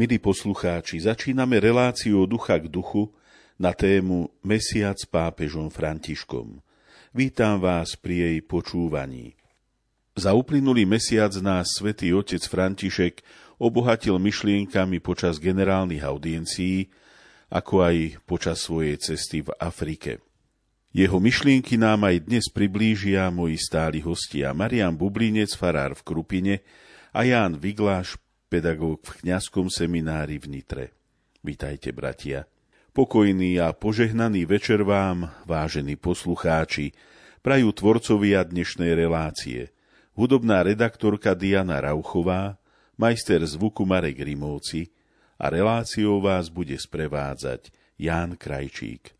Milí poslucháči, začíname reláciu ducha k duchu na tému Mesiac s pápežom Františkom. Vítam vás pri jej počúvaní. Za uplynulý mesiac nás svätý otec František obohatil myšlienkami počas generálnych audiencií, ako aj počas svojej cesty v Afrike. Jeho myšlienky nám aj dnes priblížia moji stáli hostia Marian Bublinec, farár v Krupine a Ján Vigláš, pedagóg v kňazskom seminári v Nitre. Vítajte, bratia. Pokojný a požehnaný večer vám, vážení poslucháči, prajú tvorcovia dnešnej relácie. Hudobná redaktorka Diana Rauchová, majster zvuku Marek Rimovci a reláciou vás bude sprevádzať Ján Krajčík.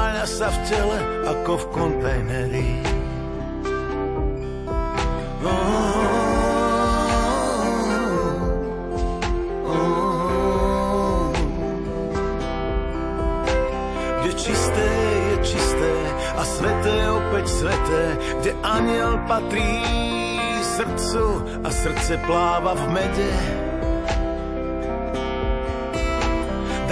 sa v tele ako v kontajneri. sveté, kde aniel patrí srdcu a srdce pláva v mede.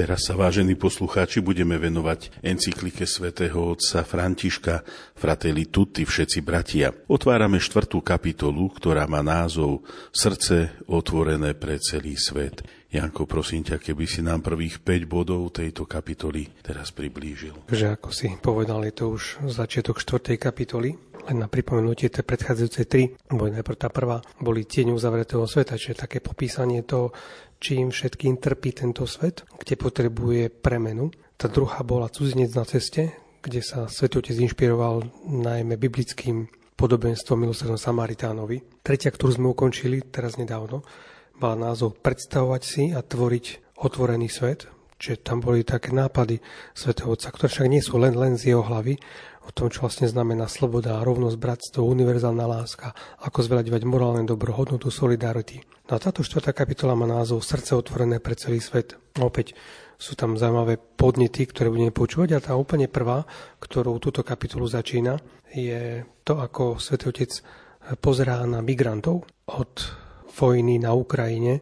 Teraz sa, vážení poslucháči, budeme venovať encyklike svätého otca Františka Fratelli Tutti, všetci bratia. Otvárame štvrtú kapitolu, ktorá má názov Srdce otvorené pre celý svet. Janko, prosím ťa, keby si nám prvých 5 bodov tejto kapitoly teraz priblížil. Že ako si povedal, je to už začiatok 4. kapitoly. Len na pripomenutie tie predchádzajúce tri, boli najprv tá prvá, boli tieň uzavretého sveta, čiže také popísanie toho, čím všetkým trpí tento svet, kde potrebuje premenu. Tá druhá bola cudzinec na ceste, kde sa svetotec inšpiroval najmä biblickým podobenstvom milosrdnom Samaritánovi. Tretia, ktorú sme ukončili teraz nedávno, mala názov Predstavovať si a tvoriť otvorený svet, čiže tam boli také nápady svätého Otca, ktoré však nie sú len, len z jeho hlavy, o tom, čo vlastne znamená sloboda, rovnosť, bratstvo, univerzálna láska, ako zveľaďovať morálne dobro, hodnotu solidarity. No a táto štvrtá kapitola má názov Srdce otvorené pre celý svet. Opäť sú tam zaujímavé podnety, ktoré budeme počúvať a tá úplne prvá, ktorou túto kapitolu začína, je to, ako Svetý Otec pozerá na migrantov od vojny na Ukrajine.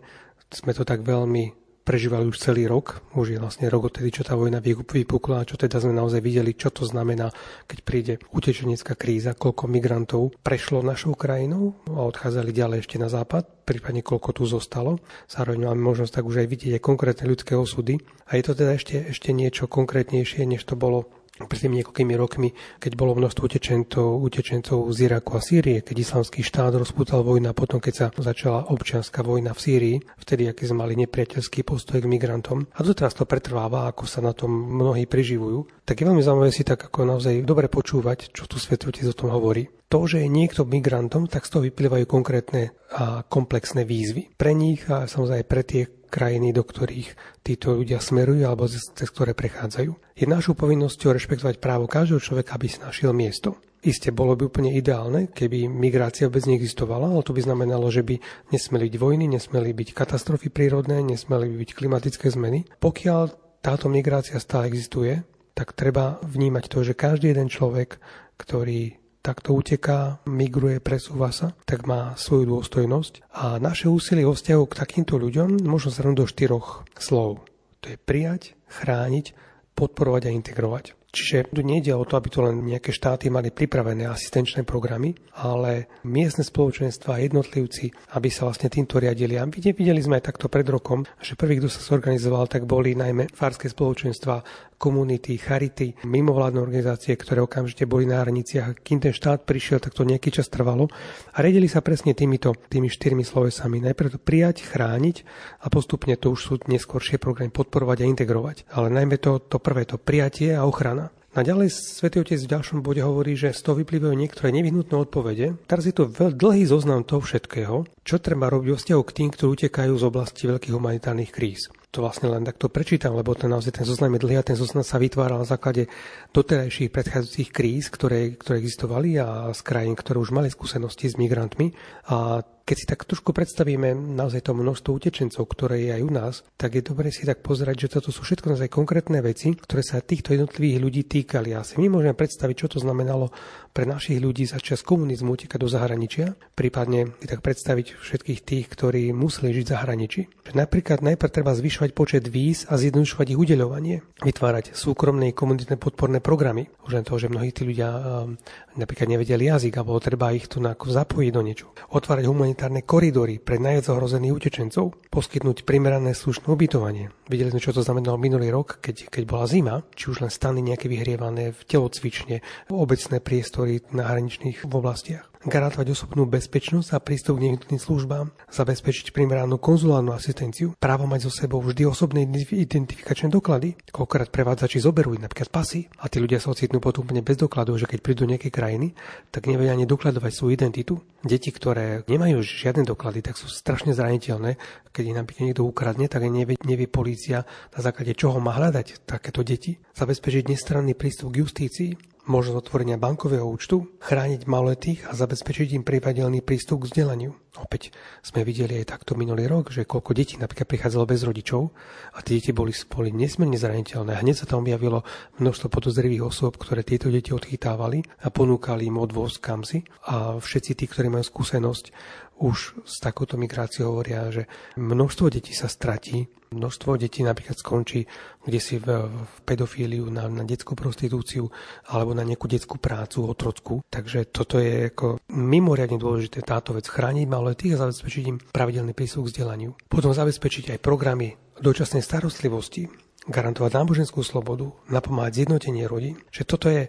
Sme to tak veľmi prežívali už celý rok, už je vlastne rok odtedy, čo tá vojna vypukla a čo teda sme naozaj videli, čo to znamená, keď príde utečenecká kríza, koľko migrantov prešlo našou krajinou a odchádzali ďalej ešte na západ, prípadne koľko tu zostalo. Zároveň máme možnosť tak už aj vidieť aj konkrétne ľudské osudy. A je to teda ešte, ešte niečo konkrétnejšie, než to bolo pred tými niekoľkými rokmi, keď bolo množstvo utečencov, utečencov z Iraku a Sýrie, keď islamský štát rozputal vojna, potom keď sa začala občianská vojna v Sýrii, vtedy aký sme mali nepriateľský postoj k migrantom. A doteraz to pretrváva, ako sa na tom mnohí preživujú. Tak je veľmi zaujímavé si tak ako naozaj dobre počúvať, čo tu Svetotec o tom hovorí. To, že je niekto migrantom, tak z toho vyplývajú konkrétne a komplexné výzvy. Pre nich a samozrejme pre tie krajiny, do ktorých títo ľudia smerujú alebo cez ktoré prechádzajú. Je našou povinnosťou rešpektovať právo každého človeka, aby si našiel miesto. Isté bolo by úplne ideálne, keby migrácia vôbec neexistovala, ale to by znamenalo, že by nesmeli byť vojny, nesmeli byť katastrofy prírodné, nesmeli by byť klimatické zmeny. Pokiaľ táto migrácia stále existuje, tak treba vnímať to, že každý jeden človek, ktorý takto uteká, migruje, presúva sa, tak má svoju dôstojnosť. A naše úsilie o vzťahu k takýmto ľuďom môžeme zhrnúť do štyroch slov. To je prijať, chrániť, podporovať a integrovať. Čiže tu nejde o to, aby to len nejaké štáty mali pripravené asistenčné programy, ale miestne spoločenstva a jednotlivci, aby sa vlastne týmto riadili. A videli sme aj takto pred rokom, že prvý, kto sa zorganizoval, tak boli najmä fárske spoločenstva, komunity, charity, mimovládne organizácie, ktoré okamžite boli na hraniciach. Kým ten štát prišiel, tak to nejaký čas trvalo. A riadili sa presne týmito, tými štyrmi slovesami. Najprv to prijať, chrániť a postupne to už sú neskôršie programy podporovať a integrovať. Ale najmä to, to prvé, to prijatie a ochrana. A ďalej Svetý Otec v ďalšom bode hovorí, že z toho vyplývajú niektoré nevyhnutné odpovede. Teraz je to veľ, dlhý zoznam toho všetkého, čo treba robiť vo vzťahu k tým, ktorí utekajú z oblasti veľkých humanitárnych kríz. To vlastne len takto prečítam, lebo ten, naozaj ten zoznam je dlhý a ten zoznam sa vytváral na základe doterajších predchádzajúcich kríz, ktoré, ktoré existovali a z krajín, ktoré už mali skúsenosti s migrantmi. A keď si tak trošku predstavíme naozaj to množstvo utečencov, ktoré je aj u nás, tak je dobre si tak pozerať, že toto sú všetko naozaj konkrétne veci, ktoré sa týchto jednotlivých ľudí týkali. A si my môžeme predstaviť, čo to znamenalo pre našich ľudí za čas komunizmu utekať do zahraničia, prípadne si tak predstaviť všetkých tých, ktorí museli žiť v zahraničí. Že napríklad najprv treba zvyšovať počet víz a zjednodušovať ich udeľovanie, vytvárať súkromné komunitné podporné programy. Už len toho, že mnohí tí ľudia um, napríklad nevedeli jazyk a bolo treba ich tu zapojiť do niečo. Otvárať humanitárne koridory pre najviac ohrozených utečencov, poskytnúť primerané slušné ubytovanie. Videli sme, čo to znamenalo minulý rok, keď, keď bola zima, či už len stany nejaké vyhrievané v telocvične, obecné priestory na hraničných oblastiach garantovať osobnú bezpečnosť a prístup k nevyhnutným službám, zabezpečiť primeranú konzulárnu asistenciu, právo mať so sebou vždy osobné identifikačné doklady. Koľkokrát prevádzači zoberú napríklad pasy a tí ľudia sa ocitnú potom bez dokladov, že keď prídu do nejakej krajiny, tak nevedia ani dokladovať svoju identitu. Deti, ktoré nemajú žiadne doklady, tak sú strašne zraniteľné. Keď ich napríklad niekto ukradne, tak nevie, nevie polícia na základe čoho má hľadať takéto deti. Zabezpečiť nestranný prístup k justícii, možnosť otvorenia bankového účtu, chrániť maloletých a zabezpečiť im privadelný prístup k vzdelaniu. Opäť sme videli aj takto minulý rok, že koľko detí napríklad prichádzalo bez rodičov a tie deti boli, boli nesmierne zraniteľné. Hneď sa tam objavilo množstvo podozrivých osôb, ktoré tieto deti odchytávali a ponúkali im odvoz kam si. A všetci tí, ktorí majú skúsenosť už s takouto migráciou hovoria, že množstvo detí sa stratí, množstvo detí napríklad skončí kde si v, v pedofíliu, na, na detskú prostitúciu alebo na nejakú detskú prácu, otrocku. Takže toto je ako mimoriadne dôležité táto vec chrániť tých a zabezpečiť im pravidelný prístup k vzdelaniu. Potom zabezpečiť aj programy dočasnej starostlivosti, garantovať náboženskú slobodu, napomáhať zjednotenie rodín, že toto je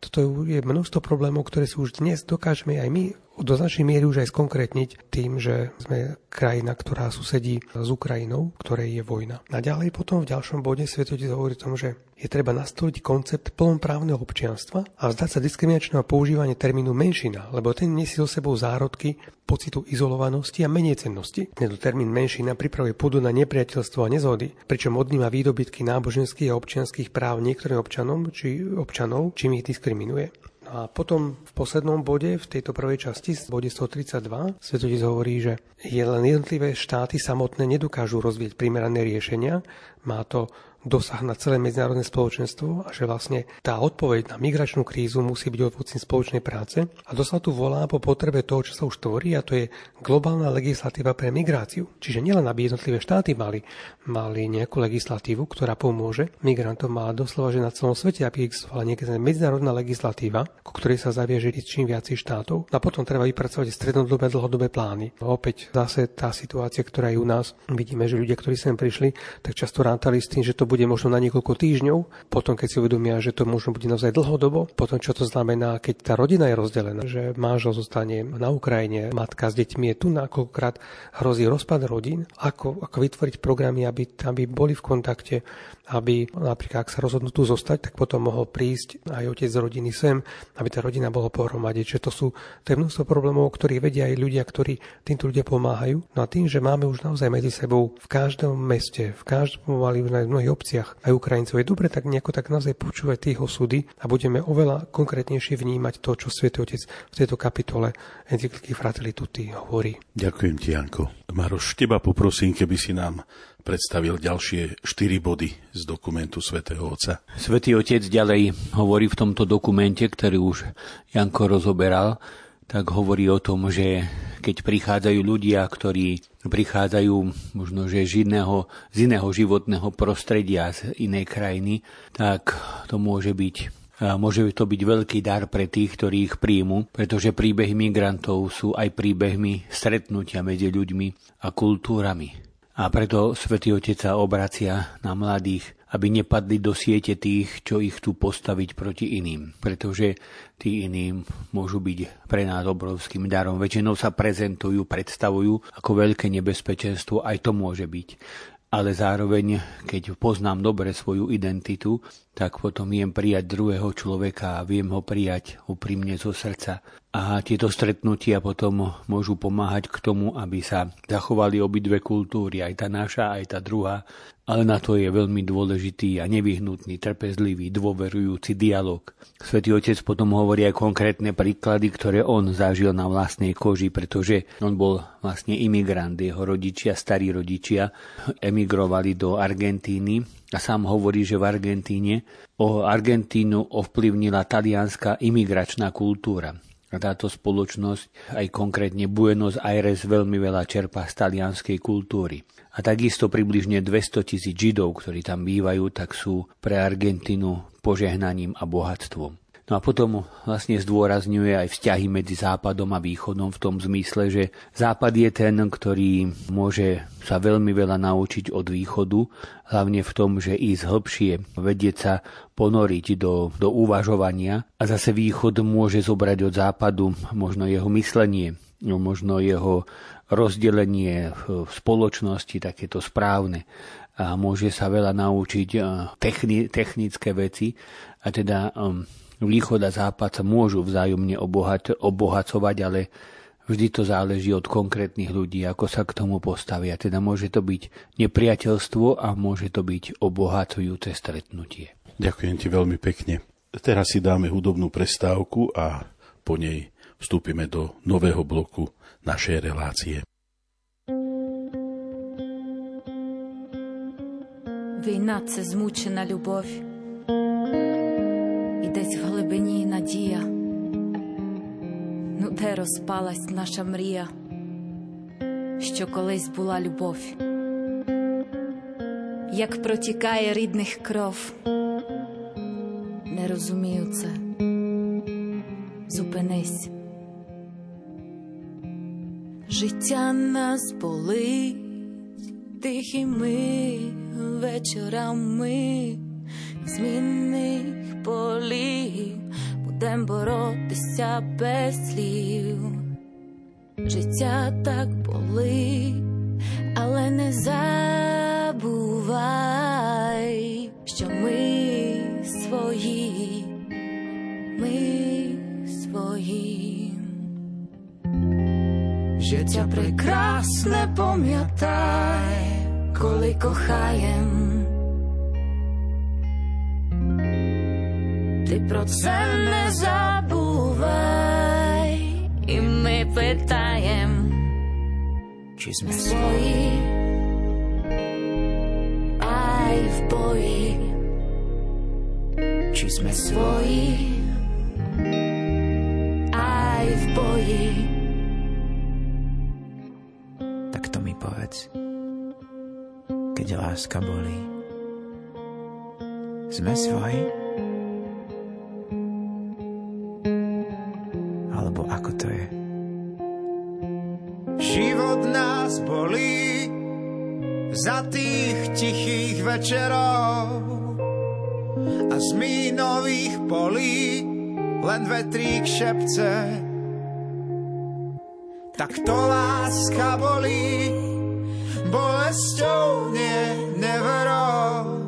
toto je množstvo problémov, ktoré si už dnes dokážeme aj my do značnej miery už aj skonkrétniť tým, že sme krajina, ktorá susedí s Ukrajinou, ktorej je vojna. A ďalej potom v ďalšom bode Svetotec hovorí o tom, že je treba nastoliť koncept plnoprávneho občianstva a vzdať sa diskriminačného používania termínu menšina, lebo ten nesie so sebou zárodky pocitu izolovanosti a menej cennosti. Tento termín menšina pripravuje pôdu na nepriateľstvo a nezhody, pričom odníma výdobytky náboženských a občianských práv niektorým občanom či občanov, čím ich diskriminuje. A potom v poslednom bode, v tejto prvej časti, v bode 132, Svetotec hovorí, že je len jednotlivé štáty samotné nedokážu rozvieť primerané riešenia. Má to dosah na celé medzinárodné spoločenstvo a že vlastne tá odpoveď na migračnú krízu musí byť odvodcím spoločnej práce. A to tu volá po potrebe toho, čo sa už tvorí a to je globálna legislatíva pre migráciu. Čiže nielen aby jednotlivé štáty mali, mali nejakú legislatívu, ktorá pomôže migrantom, ale doslova, že na celom svete, aby existovala nejaká medzinárodná legislatíva, ku ktorej sa zavieže čím viacej štátov. A potom treba vypracovať strednodobé a dlhodobé plány. Opäť zase tá situácia, ktorá je u nás, vidíme, že ľudia, ktorí sem prišli, tak často rátali s tým, že to bude možno na niekoľko týždňov, potom keď si uvedomia, že to možno bude naozaj dlhodobo, potom čo to znamená, keď tá rodina je rozdelená, že manžel zostane na Ukrajine, matka s deťmi je tu, nakoľkokrát hrozí rozpad rodín, ako, ako vytvoriť programy, aby, aby boli v kontakte, aby napríklad, ak sa rozhodnú tu zostať, tak potom mohol prísť aj otec z rodiny sem, aby tá rodina bola pohromade. Čiže to sú to je množstvo problémov, ktorých vedia aj ľudia, ktorí týmto ľudia pomáhajú. No a tým, že máme už naozaj medzi sebou v každom meste, v každom mali už v mnohých obciach aj Ukrajincov, je dobre tak nejako tak naozaj počúvať tých osudy a budeme oveľa konkrétnejšie vnímať to, čo Svetý Otec v tejto kapitole Encykliky Fratelli Tutti hovorí. Ďakujem ti, Janko. Maroš, teba poprosím, keby si nám predstavil ďalšie štyri body z dokumentu svätého Otca. Svetý Otec ďalej hovorí v tomto dokumente, ktorý už Janko rozoberal, tak hovorí o tom, že keď prichádzajú ľudia, ktorí prichádzajú možno, že z iného, z iného životného prostredia, z inej krajiny, tak to môže byť Môže to byť veľký dar pre tých, ktorí ich príjmu, pretože príbehy migrantov sú aj príbehmi stretnutia medzi ľuďmi a kultúrami. A preto Svetý Otec sa obracia na mladých, aby nepadli do siete tých, čo ich chcú postaviť proti iným. Pretože tí iným môžu byť pre nás obrovským darom. Väčšinou sa prezentujú, predstavujú ako veľké nebezpečenstvo, aj to môže byť ale zároveň, keď poznám dobre svoju identitu, tak potom viem prijať druhého človeka a viem ho prijať úprimne zo srdca. A tieto stretnutia potom môžu pomáhať k tomu, aby sa zachovali obidve kultúry, aj tá naša, aj tá druhá, ale na to je veľmi dôležitý a nevyhnutný, trpezlivý, dôverujúci dialog. Svetý Otec potom hovorí aj konkrétne príklady, ktoré on zažil na vlastnej koži, pretože on bol vlastne imigrant, jeho rodičia, starí rodičia emigrovali do Argentíny a sám hovorí, že v Argentíne o Argentínu ovplyvnila talianská imigračná kultúra. A táto spoločnosť, aj konkrétne Buenos Aires, veľmi veľa čerpá z talianskej kultúry. A takisto približne 200 tisíc Židov, ktorí tam bývajú, tak sú pre Argentínu požehnaním a bohatstvom. No a potom vlastne zdôrazňuje aj vzťahy medzi Západom a Východom v tom zmysle, že Západ je ten, ktorý môže sa veľmi veľa naučiť od Východu, hlavne v tom, že ísť hĺbšie, vedieť sa ponoriť do, do uvažovania. A zase Východ môže zobrať od Západu možno jeho myslenie, no možno jeho rozdelenie v spoločnosti takéto správne. A môže sa veľa naučiť techni- technické veci. A teda východ a západ sa môžu vzájomne obohat- obohacovať, ale vždy to záleží od konkrétnych ľudí, ako sa k tomu postavia. Teda môže to byť nepriateľstvo a môže to byť obohacujúce stretnutie. Ďakujem ti veľmi pekne. Teraz si dáme hudobnú prestávku a po nej vstúpime do nového bloku našej relácie. Війна це змучена любов, і Десь в глибині надія, ну де розпалась наша мрія, що колись була любов, як протікає рідних кров. Не розумію це. Зупинись. Життя нас болить тихими вечорами змінних полів, будем боротися без слів. Життя так болить, але не забувай, що ми свої, ми свої. Життя прекрасне пам'ятай, коли кохаєм. Ty proce nezabúvaj I my pytajem Či sme svoji Aj v boji Či sme svoji Aj v boji. Tak to mi povedz Keď láska bolí. Sme svoji? Za tých tichých večerov a z mínových polí len vetrík šepce. Tak to láska bolí, bolesťou nie neverou.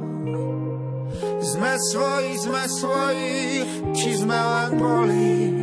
Sme svoji, sme svoji, či sme len bolí.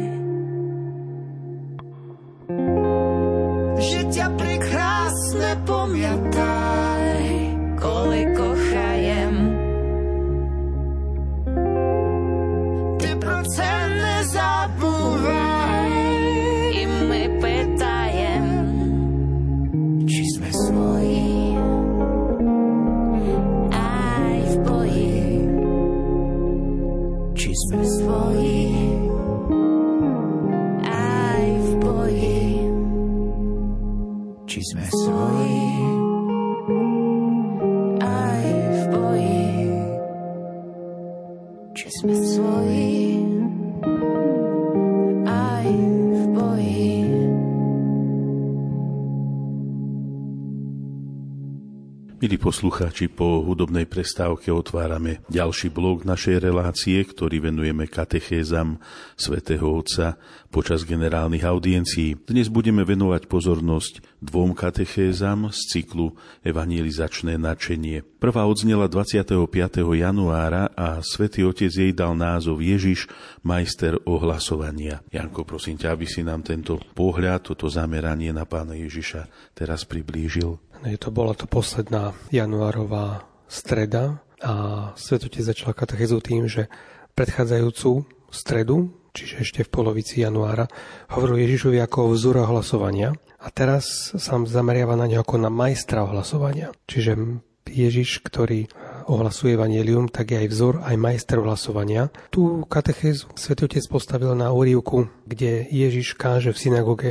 Poslucháči, po hudobnej prestávke otvárame ďalší blok našej relácie, ktorý venujeme katechézam svätého Otca počas generálnych audiencií. Dnes budeme venovať pozornosť dvom katechézam z cyklu Evangelizačné načenie. Prvá odznela 25. januára a svätý Otec jej dal názov Ježiš, majster ohlasovania. Janko, prosím ťa, aby si nám tento pohľad, toto zameranie na pána Ježiša teraz priblížil. Je to bola to posledná januárová streda a Svetotec začal katechezu tým, že predchádzajúcu stredu, čiže ešte v polovici januára, hovoril Ježišovi ako o vzore ohlasovania a teraz sa zameriava na neho ako na majstra ohlasovania. Čiže Ježiš, ktorý ohlasuje Evangelium, tak je aj vzor, aj majster ohlasovania. Tu katechézu Svetotec postavil na úrivku, kde Ježiš káže v synagóge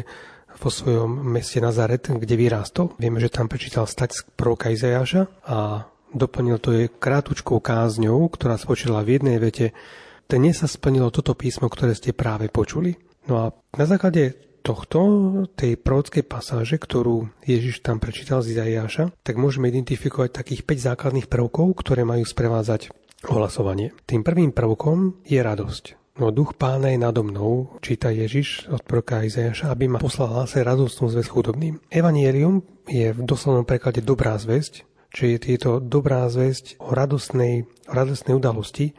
vo svojom meste Nazaret, kde vyrástol. Vieme, že tam prečítal stať z proroka Izajáša a doplnil to jej krátučkou kázňou, ktorá spočila v jednej vete. Dnes sa splnilo toto písmo, ktoré ste práve počuli. No a na základe tohto, tej prorockej pasáže, ktorú Ježiš tam prečítal z Izajáša, tak môžeme identifikovať takých 5 základných prvkov, ktoré majú sprevádzať ohlasovanie. Tým prvým prvkom je radosť. No duch pána je nado mnou, číta Ježiš od proroka Izajaša, aby ma poslal hlásať radostnú zväzť chudobným. Evangelium je v doslovnom preklade dobrá zväzť, čiže je to dobrá zväzť o radostnej, o radostnej udalosti,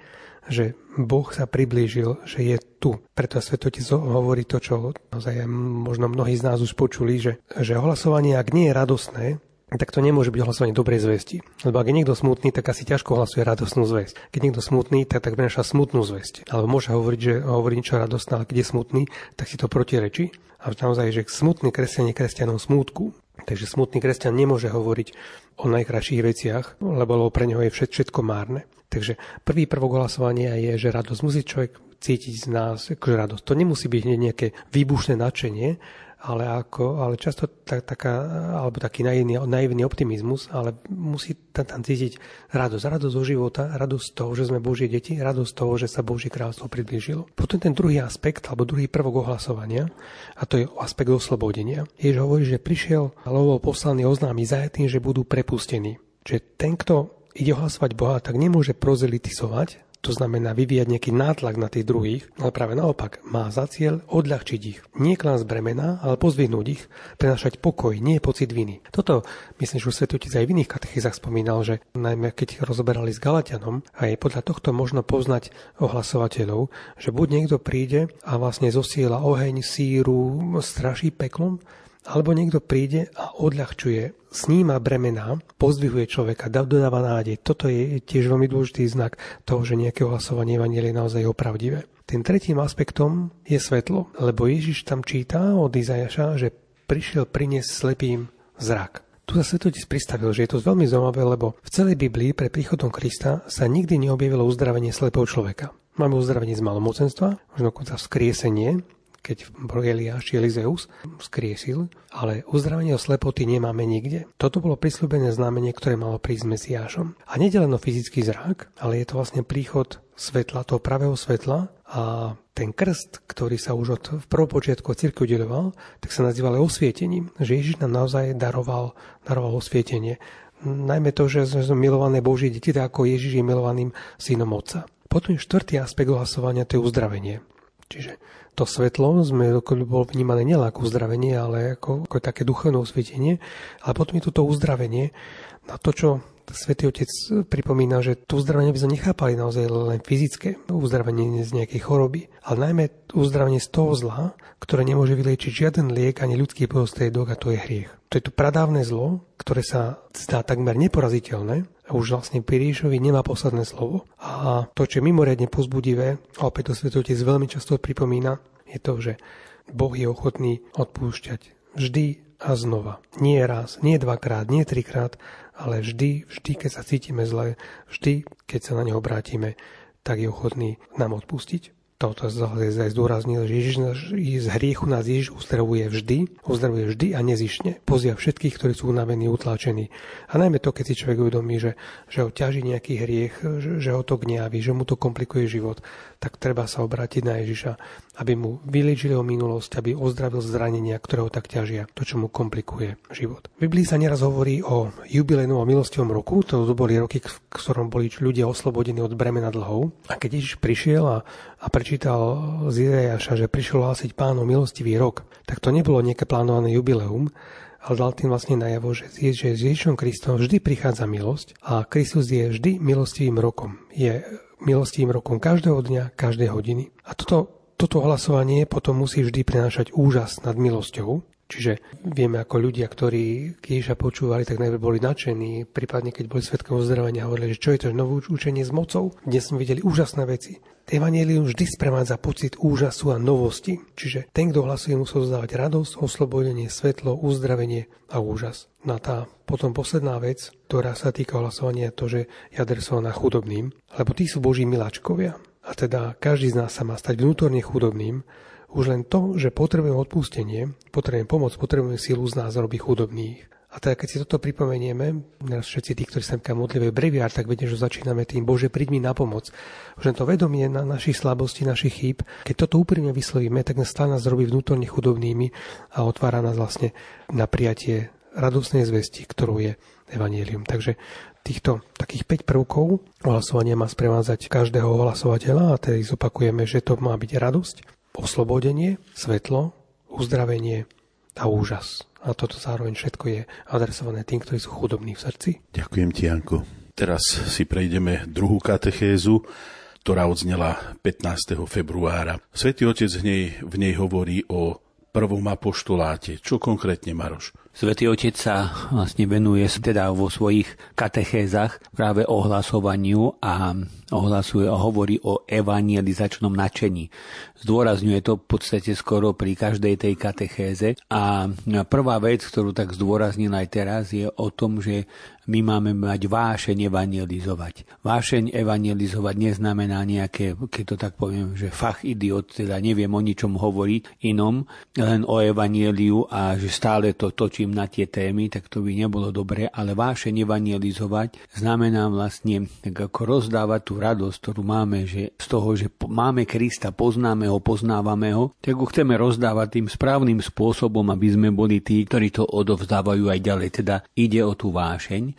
že Boh sa priblížil, že je tu. Preto Svetotec hovorí to, čo naozaj možno mnohí z nás už počuli, že, že ohlasovanie, ak nie je radostné, tak to nemôže byť hlasovanie dobrej zvesti. Lebo ak je niekto smutný, tak asi ťažko hlasuje radosnú zväzť. Keď niekto smutný, tak tak prináša smutnú zväzť. Alebo môže hovoriť, že hovorí niečo radostné, ale keď je smutný, tak si to protirečí. A naozaj, že smutný kresťan je kresťanom smútku. Takže smutný kresťan nemôže hovoriť o najkrajších veciach, lebo pre neho je všetko márne. Takže prvý prvok hlasovania je, že radosť musí človek cítiť z nás akože radosť. To nemusí byť nejaké výbušné nadšenie, ale, ako, ale často tak, taká, alebo taký naivný, naivný optimizmus, ale musí tam, tam cítiť radosť. Radosť zo života, radosť z toho, že sme Božie deti, radosť z toho, že sa Božie kráľstvo priblížilo. Potom ten druhý aspekt, alebo druhý prvok ohlasovania, a to je aspekt oslobodenia. Jež hovorí, že prišiel bol poslaný oznámy zajetým, že budú prepustení. Čiže ten, kto ide ohlasovať Boha, tak nemôže prozelitizovať, to znamená vyvíjať nejaký nátlak na tých druhých, ale práve naopak má za cieľ odľahčiť ich. Nie klásť bremena, ale pozvihnúť ich, prenašať pokoj, nie pocit viny. Toto myslím, že Svetotec aj v iných katechizách spomínal, že najmä keď rozoberali s Galatianom, aj podľa tohto možno poznať ohlasovateľov, že buď niekto príde a vlastne zosiela oheň, síru, straší peklom, alebo niekto príde a odľahčuje, sníma bremená, pozdvihuje človeka, dodáva nádej. Toto je tiež veľmi dôležitý znak toho, že nejaké ohlasovanie Evangelia je naozaj opravdivé. Tým tretím aspektom je svetlo, lebo Ježiš tam číta od Izajaša, že prišiel priniesť slepým zrak. Tu sa svetotis pristavil, že je to veľmi zaujímavé, lebo v celej Biblii pre príchodom Krista sa nikdy neobjavilo uzdravenie slepého človeka. Máme uzdravenie z malomocenstva, možno dokonca vzkriesenie, keď Eliáš Elizeus skriesil, ale uzdravenie o slepoty nemáme nikde. Toto bolo prislúbené znamenie, ktoré malo prísť s Mesiášom. A len o fyzický zrak, ale je to vlastne príchod svetla, toho pravého svetla a ten krst, ktorý sa už od prvopočiatku cirkvi udeloval, tak sa nazýval osvietením. Že Ježiš nám naozaj daroval, daroval osvietenie. Najmä to, že sme milované Božie deti, tak ako Ježiš je milovaným synom Otca. Potom je štvrtý aspekt hlasovania, to je uzdravenie. Čiže to svetlo sme bolo vnímané nielen ako uzdravenie, ale ako, ako také duchovné osvietenie. Ale potom je toto uzdravenie na to, čo Svetý Otec pripomína, že to uzdravenie by sme nechápali naozaj len fyzické uzdravenie z nejakej choroby, ale najmä uzdravenie z toho zla, ktoré nemôže vyliečiť žiaden liek ani ľudský prostriedok a to je hriech. To je to pradávne zlo, ktoré sa zdá takmer neporaziteľné, a už vlastne pri Ríšovi nemá posledné slovo. A to, čo je mimoriadne pozbudivé, a opäť to Svetotec veľmi často pripomína, je to, že Boh je ochotný odpúšťať vždy a znova. Nie raz, nie dvakrát, nie trikrát, ale vždy, vždy, keď sa cítime zle, vždy, keď sa na neho obrátime, tak je ochotný nám odpustiť toto aj zdôraznil, že Ježiš z hriechu nás Ježiš uzdravuje vždy, uzdravuje vždy a nezišne. Pozia všetkých, ktorí sú unavení, utlačení. A najmä to, keď si človek uvedomí, že, že ho ťaží nejaký hriech, že, že ho to gňaví, že mu to komplikuje život, tak treba sa obrátiť na Ježiša, aby mu vyliečili o minulosť, aby ozdravil zranenia, ktoré ho tak ťažia, to, čo mu komplikuje život. V Biblii sa neraz hovorí o jubilejnom a milostivom roku, to boli roky, v ktorom boli ľudia oslobodení od bremena dlhov. A keď Ježiš prišiel a, a preč čítal z Izajaša, že prišiel hlásiť pánov milostivý rok, tak to nebolo nejaké plánované jubileum, ale dal tým vlastne najavo, že, že s Ježišom Kristom vždy prichádza milosť a Kristus je vždy milostivým rokom. Je milostivým rokom každého dňa, každej hodiny. A toto, toto hlasovanie potom musí vždy prinášať úžas nad milosťou, Čiže vieme ako ľudia, ktorí Ježiša počúvali, tak najprv boli nadšení, prípadne keď boli svetkom uzdravenia, hovorili, že čo je to nové učenie s mocou. Dnes sme videli úžasné veci. Evangelium vždy sprevádza pocit úžasu a novosti. Čiže ten, kto hlasuje, musel zdávať radosť, oslobodenie, svetlo, uzdravenie a úžas. No tá potom posledná vec, ktorá sa týka hlasovania, je to, že je adresovaná chudobným, lebo tí sú Boží miláčkovia. A teda každý z nás sa má stať vnútorne chudobným, už len to, že potrebujeme odpustenie, potrebujeme pomoc, potrebujeme silu z nás robí chudobných. A teda keď si toto pripomenieme, všetci tí, ktorí sa modlíme breviár, tak vedie, že začíname tým, Bože, príď mi na pomoc. Už to vedomie na našich slabosti, našich chýb, keď toto úprimne vyslovíme, tak nás stále nás robí vnútorne chudobnými a otvára nás vlastne na prijatie radosnej zvesti, ktorou je Evangelium. Takže týchto takých 5 prvkov ohlasovania má sprevádzať každého ohlasovateľa a tedy zopakujeme, že to má byť radosť, oslobodenie, svetlo, uzdravenie a úžas. A toto zároveň všetko je adresované tým, ktorí sú chudobní v srdci. Ďakujem ti, Janko. Teraz si prejdeme druhú katechézu, ktorá odznela 15. februára. Svetý Otec v nej, v nej hovorí o prvom apoštoláte. Čo konkrétne, Maroš? Svetý Otec sa vlastne venuje teda vo svojich katechézach práve ohlasovaniu a ohlasuje a hovorí o evangelizačnom nadšení. Zdôrazňuje to v podstate skoro pri každej tej katechéze a prvá vec, ktorú tak zdôraznil aj teraz, je o tom, že my máme mať vášeň evangelizovať. Vášeň evangelizovať neznamená nejaké, keď to tak poviem, že fach idiot, teda neviem o ničom hovoriť inom, len o evangeliu a že stále to točím na tie témy, tak to by nebolo dobre, ale vášeň evangelizovať znamená vlastne tak ako rozdávať tú radosť, ktorú máme, že z toho, že máme Krista, poznáme ho, poznávame ho, tak ho chceme rozdávať tým správnym spôsobom, aby sme boli tí, ktorí to odovzdávajú aj ďalej. Teda ide o tú vášeň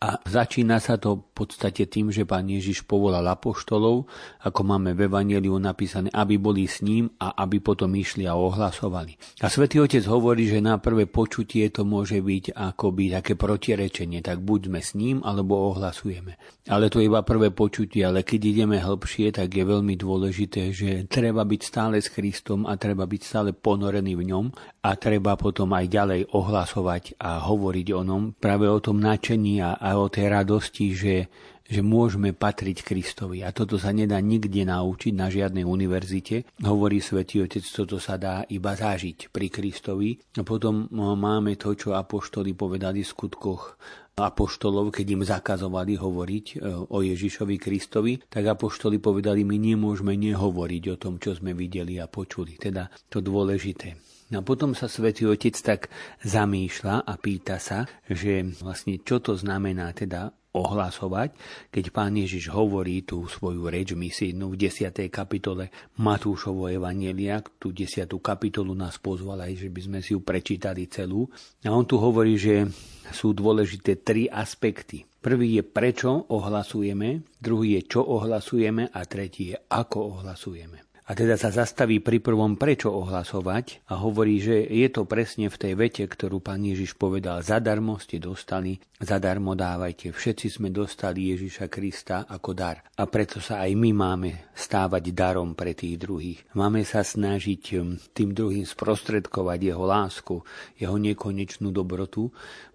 a začína sa to v podstate tým, že pán Ježiš povolal apoštolov, ako máme v Evangeliu napísané, aby boli s ním a aby potom išli a ohlasovali. A svätý Otec hovorí, že na prvé počutie to môže byť akoby také protirečenie, tak buď sme s ním, alebo ohlasujeme. Ale to je iba prvé počutie, ale keď ideme hĺbšie, tak je veľmi dôležité, že treba byť stále s Kristom a treba byť stále ponorený v ňom a treba potom aj ďalej ohlasovať a hovoriť o ňom, práve o tom načení a a o tej radosti, že, že môžeme patriť Kristovi. A toto sa nedá nikde naučiť na žiadnej univerzite. Hovorí svätý Otec, toto sa dá iba zažiť pri Kristovi. A potom no, máme to, čo apoštoli povedali v skutkoch apoštolov, keď im zakazovali hovoriť e, o Ježišovi Kristovi, tak apoštoli povedali, my nemôžeme nehovoriť o tom, čo sme videli a počuli. Teda to dôležité. No a potom sa svätý Otec tak zamýšľa a pýta sa, že vlastne čo to znamená teda ohlasovať, keď pán Ježiš hovorí tú svoju reč misijnú v 10. kapitole Matúšovo Evanielia, tú 10. kapitolu nás pozval aj, že by sme si ju prečítali celú. A on tu hovorí, že sú dôležité tri aspekty. Prvý je prečo ohlasujeme, druhý je čo ohlasujeme a tretí je ako ohlasujeme. A teda sa zastaví pri prvom prečo ohlasovať a hovorí, že je to presne v tej vete, ktorú pán Ježiš povedal, zadarmo ste dostali, zadarmo dávajte. Všetci sme dostali Ježiša Krista ako dar. A preto sa aj my máme stávať darom pre tých druhých. Máme sa snažiť um, tým druhým sprostredkovať jeho lásku, jeho nekonečnú dobrotu,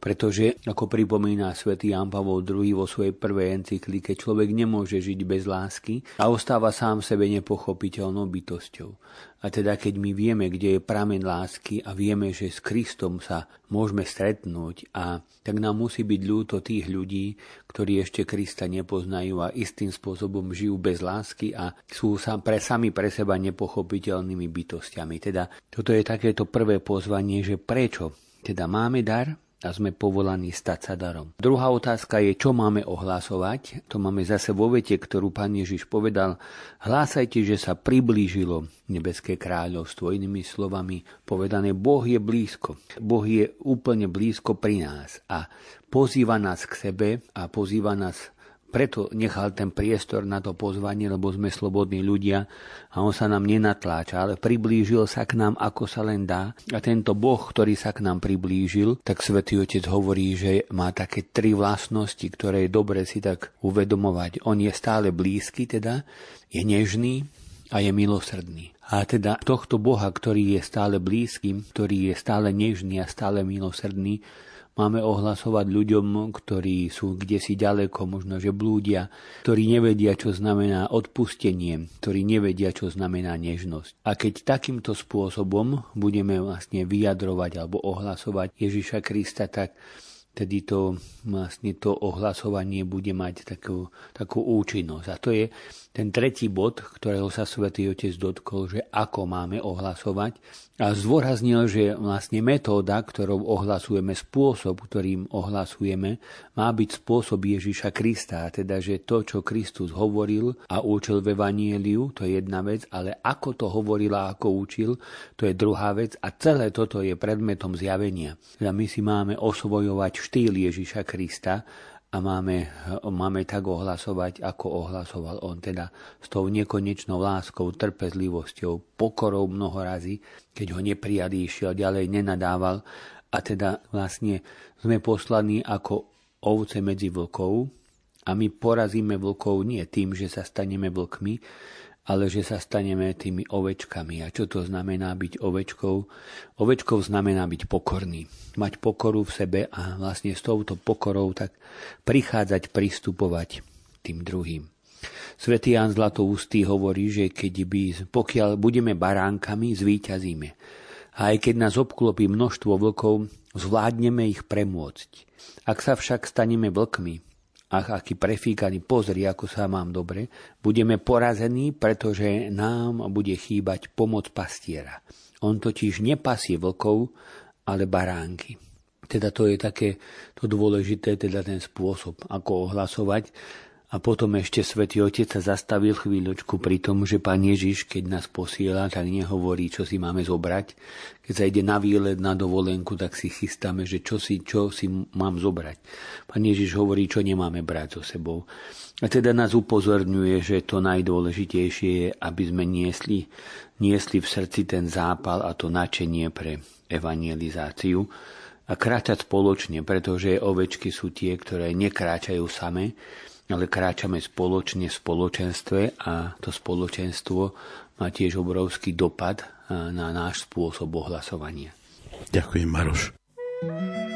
pretože, ako pripomína svätý Jan Pavol II vo svojej prvej encyklike, človek nemôže žiť bez lásky a ostáva sám sebe nepochopiteľnou bytosťou. A teda keď my vieme, kde je pramen lásky a vieme, že s Kristom sa môžeme stretnúť a tak nám musí byť ľúto tých ľudí, ktorí ešte Krista nepoznajú a istým spôsobom žijú bez lásky a sú sa pre, sami pre seba nepochopiteľnými bytostiami. Teda toto je takéto prvé pozvanie, že prečo teda máme dar, a sme povolaní stať sa darom. Druhá otázka je, čo máme ohlasovať. To máme zase vo vete, ktorú pán Ježiš povedal. Hlásajte, že sa priblížilo nebeské kráľovstvo. Inými slovami povedané, Boh je blízko. Boh je úplne blízko pri nás a pozýva nás k sebe a pozýva nás preto nechal ten priestor na to pozvanie, lebo sme slobodní ľudia a on sa nám nenatláča, ale priblížil sa k nám, ako sa len dá. A tento Boh, ktorý sa k nám priblížil, tak Svetý Otec hovorí, že má také tri vlastnosti, ktoré je dobre si tak uvedomovať. On je stále blízky, teda je nežný a je milosrdný. A teda tohto Boha, ktorý je stále blízky, ktorý je stále nežný a stále milosrdný, Máme ohlasovať ľuďom, ktorí sú kde si ďaleko, možno že blúdia, ktorí nevedia, čo znamená odpustenie, ktorí nevedia, čo znamená nežnosť. A keď takýmto spôsobom budeme vlastne vyjadrovať alebo ohlasovať Ježiša Krista, tak tedy to, vlastne to ohlasovanie bude mať takú, takú účinnosť. A to je ten tretí bod, ktorého sa svätý Otec dotkol, že ako máme ohlasovať a zdôraznil, že vlastne metóda, ktorou ohlasujeme, spôsob, ktorým ohlasujeme, má byť spôsob Ježiša Krista, teda že to, čo Kristus hovoril a učil v Evanieliu, to je jedna vec, ale ako to hovoril a ako učil, to je druhá vec a celé toto je predmetom zjavenia. Teda my si máme osvojovať štýl Ježiša Krista a máme, máme tak ohlasovať, ako ohlasoval on, teda s tou nekonečnou láskou, trpezlivosťou, pokorou mnoho razy, keď ho neprijali, išiel ďalej, nenadával. A teda vlastne sme poslaní ako ovce medzi vlkov a my porazíme vlkov nie tým, že sa staneme vlkmi, ale že sa staneme tými ovečkami. A čo to znamená byť ovečkou? Ovečkou znamená byť pokorný. Mať pokoru v sebe a vlastne s touto pokorou tak prichádzať, pristupovať tým druhým. Svetý Jan Zlatoustý hovorí, že keď by, pokiaľ budeme baránkami, zvíťazíme. A aj keď nás obklopí množstvo vlkov, zvládneme ich premôcť. Ak sa však staneme vlkmi, ach, aký prefíkaný, pozri, ako sa mám dobre, budeme porazení, pretože nám bude chýbať pomoc pastiera. On totiž nepasie vlkov, ale baránky. Teda to je také to dôležité, teda ten spôsob, ako ohlasovať. A potom ešte svätý Otec sa zastavil chvíľočku pri tom, že Pán Ježiš, keď nás posiela, tak nehovorí, čo si máme zobrať. Keď sa ide na výlet, na dovolenku, tak si chystáme, že čo si, čo si mám zobrať. Pán Ježiš hovorí, čo nemáme brať so sebou. A teda nás upozorňuje, že to najdôležitejšie je, aby sme niesli, niesli v srdci ten zápal a to načenie pre evangelizáciu a kráčať spoločne, pretože ovečky sú tie, ktoré nekráčajú same, ale kráčame spoločne v spoločenstve a to spoločenstvo má tiež obrovský dopad na náš spôsob ohlasovania. Ďakujem, Maroš. skláňaš sa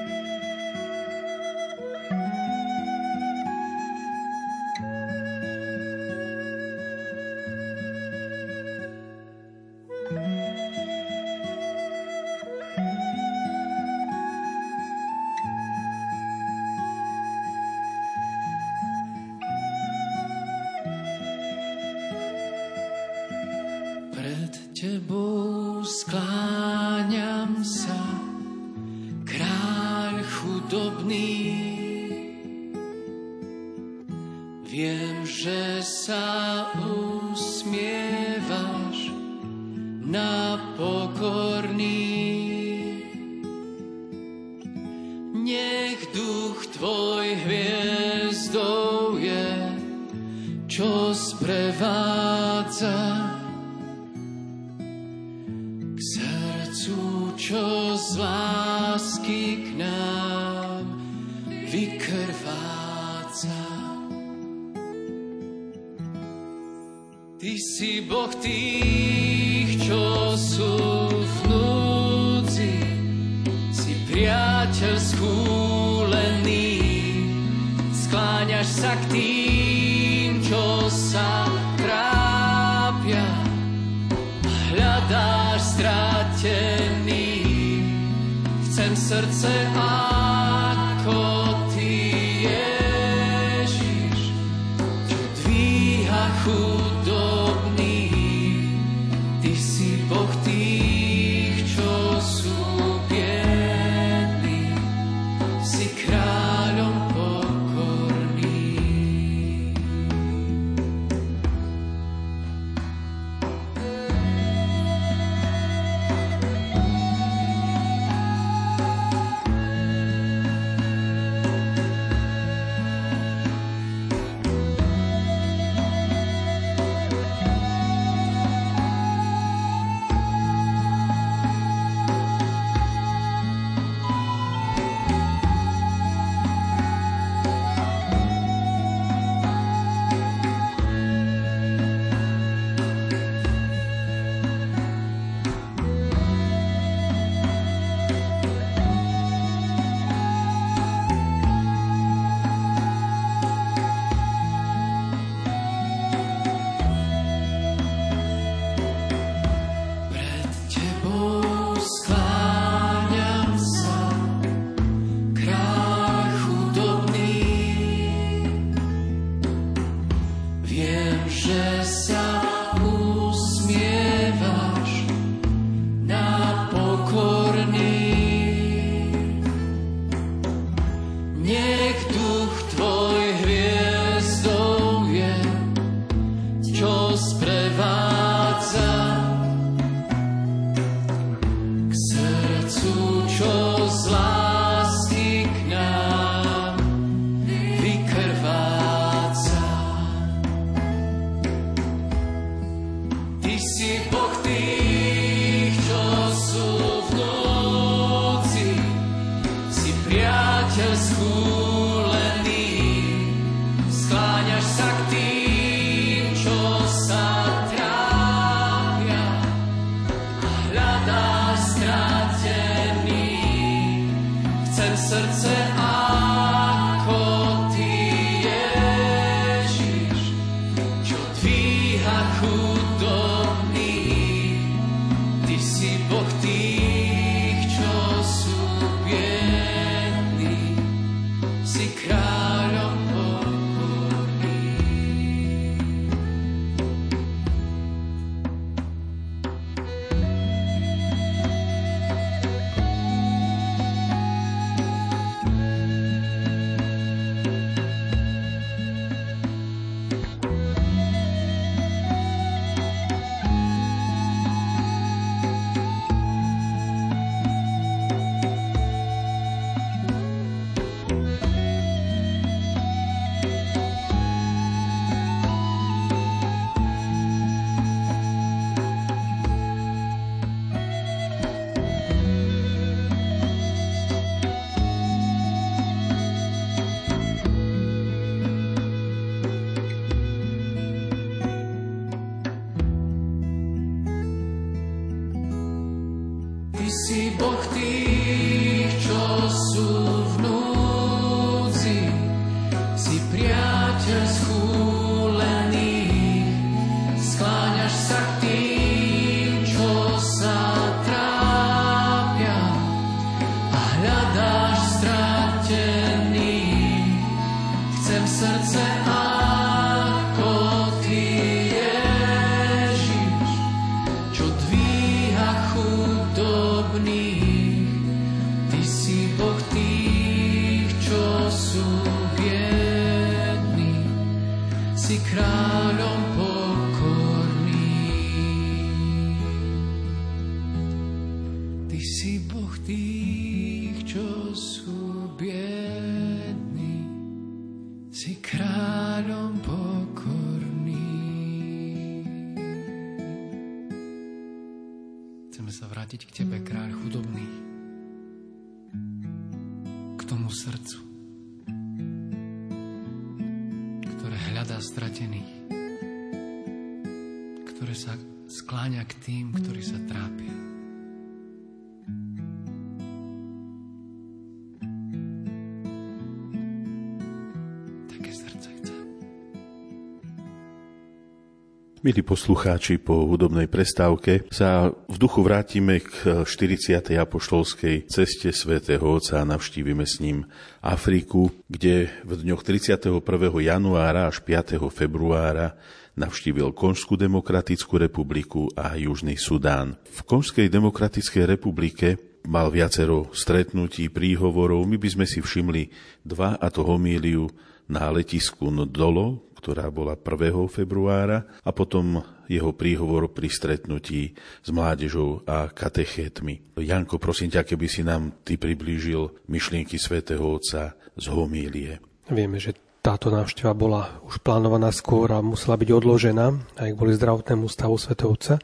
Milí poslucháči, po hudobnej prestávke sa v duchu vrátime k 40. apoštolskej ceste svätého Otca a navštívime s ním Afriku, kde v dňoch 31. januára až 5. februára navštívil Konžskú demokratickú republiku a Južný Sudán. V Konžskej demokratickej republike mal viacero stretnutí, príhovorov. My by sme si všimli dva, a to homíliu na letisku Ndolo, ktorá bola 1. februára a potom jeho príhovor pri stretnutí s mládežou a katechétmi. Janko, prosím ťa, keby si nám ty priblížil myšlienky svätého Otca z homílie. Vieme, že táto návšteva bola už plánovaná skôr a musela byť odložená, aj kvôli zdravotnému stavu svätého Otca.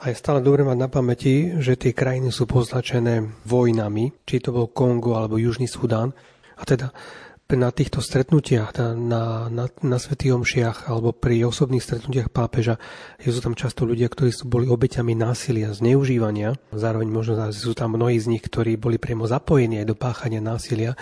A je stále dobre mať na pamäti, že tie krajiny sú poznačené vojnami, či to bol Kongo alebo Južný Sudán. A teda na týchto stretnutiach, na, na, na, na Svetých omšiach alebo pri osobných stretnutiach pápeža sú tam často ľudia, ktorí sú boli obeťami násilia, zneužívania. Zároveň možno sú tam mnohí z nich, ktorí boli priamo zapojení aj do páchania násilia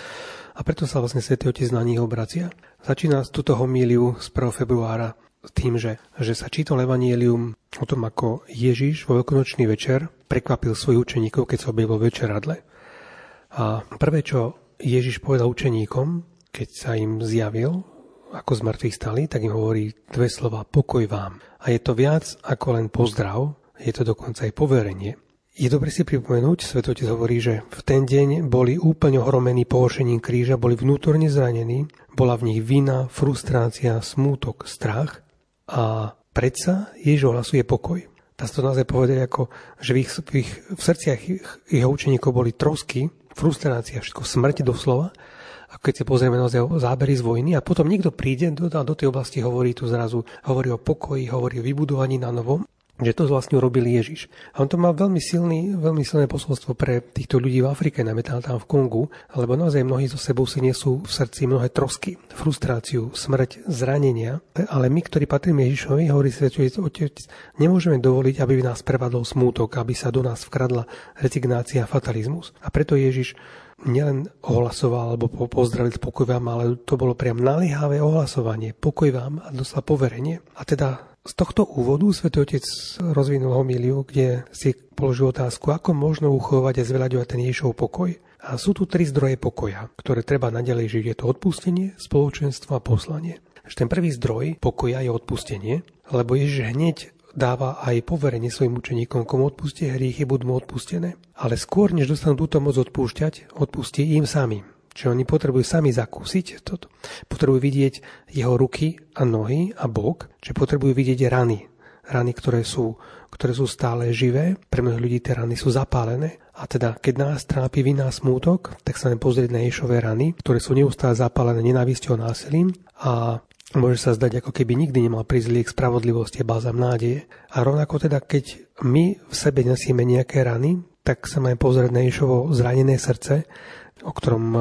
a preto sa vlastne Svetý Otec na nich obracia. Začína z túto homíliu z 1. februára tým, že, že sa čítal evanielium o tom, ako Ježiš vo veľkonočný večer prekvapil svojich učeníkov, keď sa objavil večeradle. A prvé, čo Ježiš povedal učeníkom, keď sa im zjavil, ako z mŕtvych stali, tak im hovorí dve slova pokoj vám. A je to viac ako len pozdrav, je to dokonca aj poverenie. Je dobre si pripomenúť, Svetotec hovorí, že v ten deň boli úplne ohromení pohoršením kríža, boli vnútorne zranení, bola v nich vina, frustrácia, smútok, strach a predsa Ježiš ohlasuje pokoj. Dá sa to naozaj povedať ako, že v, ich, v, ich, v srdciach ich, jeho učeníkov boli trosky, frustrácia, všetko smrť doslova a keď si pozrieme naozaj zábery z vojny a potom niekto príde do, do tej oblasti, hovorí tu zrazu, hovorí o pokoji, hovorí o vybudovaní na novom, že to vlastne urobil Ježiš. A on to mal veľmi, silný, veľmi silné posolstvo pre týchto ľudí v Afrike, najmä tam, v Kongu, lebo naozaj mnohí zo sebou si nesú v srdci mnohé trosky, frustráciu, smrť, zranenia. Ale my, ktorí patríme Ježišovi, hovorí že otec, nemôžeme dovoliť, aby nás prevadol smútok, aby sa do nás vkradla rezignácia a fatalizmus. A preto Ježiš nielen ohlasoval alebo pozdravil pokoj vám, ale to bolo priam naliehavé ohlasovanie. Pokoj vám a dostal poverenie. A teda z tohto úvodu Svetý Otec rozvinul homíliu, kde si položil otázku, ako možno uchovať a zveľaďovať ten Ježišov pokoj. A sú tu tri zdroje pokoja, ktoré treba nadalej žiť. Je to odpustenie, spoločenstvo a poslanie. Ten prvý zdroj pokoja je odpustenie, lebo Ježiš hneď dáva aj poverenie svojim učeníkom, komu odpustie hriechy, budú mu odpustené. Ale skôr, než dostanú túto moc odpúšťať, odpustí im samým. Čiže oni potrebujú sami zakúsiť toto. Potrebujú vidieť jeho ruky a nohy a bok, čiže potrebujú vidieť rany. Rany, ktoré sú, ktoré sú stále živé. Pre mnohých ľudí tie rany sú zapálené. A teda, keď nás trápi vina smútok, tak sa len pozrieť na Ješové rany, ktoré sú neustále zapálené nenávisťou a násilím. A Môže sa zdať, ako keby nikdy nemal prísť liek spravodlivosti a balzam nádeje. A rovnako teda, keď my v sebe nesieme nejaké rany, tak sa máme pozrieť na Ježovo zranené srdce, o ktorom e,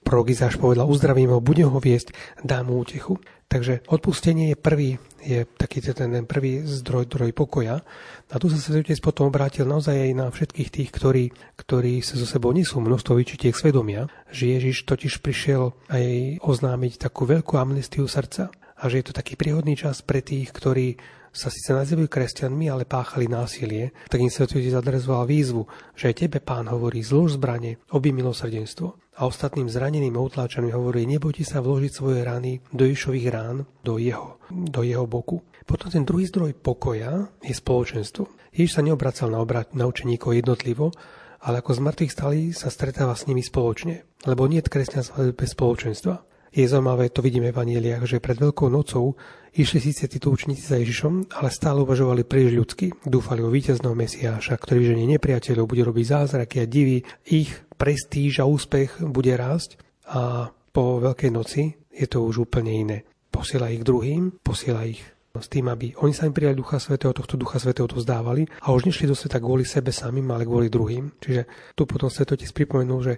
prorok Izáš povedal, uzdravím ho, budem ho viesť, dám mu útechu. Takže odpustenie je prvý, je taký ten, ten prvý zdroj, zdroj pokoja. A tu sa Svetotec potom obrátil naozaj aj na všetkých tých, ktorí, ktorí sa so sebou nesú. Množstvo vyčitiek svedomia, že Ježiš totiž prišiel aj oznámiť takú veľkú amnestiu srdca a že je to taký príhodný čas pre tých, ktorí sa síce nazývajú kresťanmi, ale páchali násilie, tak im Svetotec adresoval výzvu, že aj tebe pán hovorí zlož zbranie, obi milosrdenstvo. A ostatným zraneným a utláčaným hovorí, nebojte sa vložiť svoje rany do Išových rán, do jeho, do jeho boku. Potom ten druhý zdroj pokoja je spoločenstvo. Ježiš sa neobracal na, obrat, na učeníkov jednotlivo, ale ako z mŕtvych stali sa stretáva s nimi spoločne. Lebo nie je kresťanstva bez spoločenstva. Je zaujímavé, to vidíme v Anieliach, že pred Veľkou nocou išli síce títo učníci za Ježišom, ale stále uvažovali príliš ľudsky. Dúfali o víťazného Mesiáša, ktorý ženie nepriateľov, bude robiť zázraky a divy. Ich prestíž a úspech bude rásť a po Veľkej noci je to už úplne iné. Posiela ich druhým, posiela ich s tým, aby oni sami prijali Ducha Svetého, tohto Ducha Svetého to vzdávali a už nešli do sveta kvôli sebe samým, ale kvôli druhým. Čiže tu potom Svetotec pripomenul, že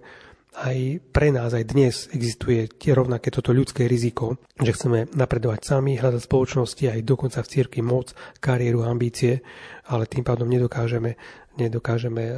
aj pre nás, aj dnes existuje tie rovnaké toto ľudské riziko, že chceme napredovať sami, hľadať spoločnosti, aj dokonca v cirkvi moc, kariéru, ambície, ale tým pádom nedokážeme, nedokážeme e,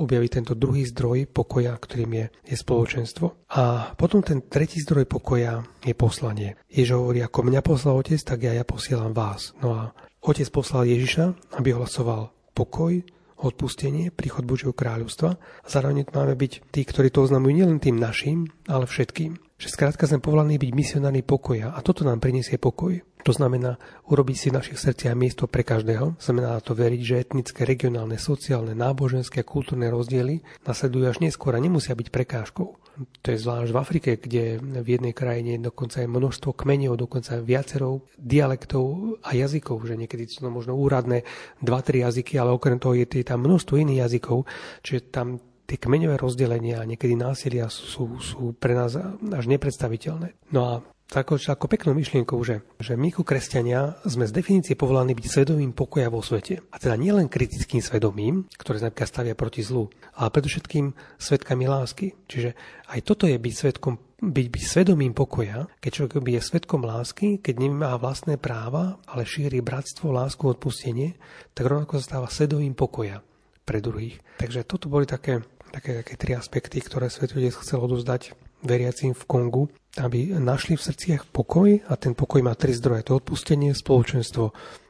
objaviť tento druhý zdroj pokoja, ktorým je, je spoločenstvo. A potom ten tretí zdroj pokoja je poslanie. Ježiš hovorí, ako mňa poslal Otec, tak ja, ja posielam vás. No a Otec poslal Ježiša, aby hlasoval pokoj, odpustenie, príchod Božieho kráľovstva. Zároveň máme byť tí, ktorí to oznamujú nielen tým našim, ale všetkým. Že skrátka sme povolaní byť misionári pokoja a toto nám prinesie pokoj. To znamená urobiť si v našich srdciach miesto pre každého. Znamená to veriť, že etnické, regionálne, sociálne, náboženské a kultúrne rozdiely nasledujú až neskôr a nemusia byť prekážkou. To je zvlášť v Afrike, kde v jednej krajine dokonca je množstvo kmeňov, dokonca viacerou dialektov a jazykov, že niekedy sú možno úradné 2-3 jazyky, ale okrem toho je tam množstvo iných jazykov, čiže tam tie kmeňové rozdelenia a niekedy násilia sú, sú pre nás až nepredstaviteľné. No a tako, ako peknou myšlienkou, že, že my ako kresťania sme z definície povolaní byť svedomím pokoja vo svete. A teda nielen kritickým svedomím, ktoré sa napríklad stavia proti zlu, ale predovšetkým svetkami lásky. Čiže aj toto je byť svetkom byť, byť svedomím pokoja, keď človek je svetkom lásky, keď nemá vlastné práva, ale šíri bratstvo, lásku, odpustenie, tak rovnako sa stáva svedomím pokoja pre druhých. Takže toto boli také, také, také tri aspekty, ktoré Svetotec chcel odozdať veriacim v Kongu, aby našli v srdciach pokoj a ten pokoj má tri zdroje. To odpustenie, spoločenstvo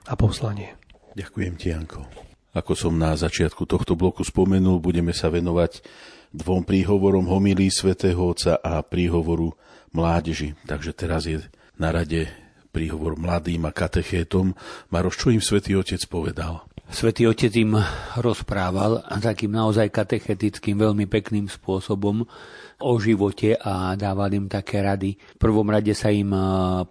a poslanie. Ďakujem ti, Janko. Ako som na začiatku tohto bloku spomenul, budeme sa venovať dvom príhovorom homilí svätého Otca a príhovoru mládeži. Takže teraz je na rade príhovor mladým a katechétom. Maroš, čo im svätý Otec povedal? Svetý Otec im rozprával takým naozaj katechetickým, veľmi pekným spôsobom o živote a dával im také rady. V prvom rade sa im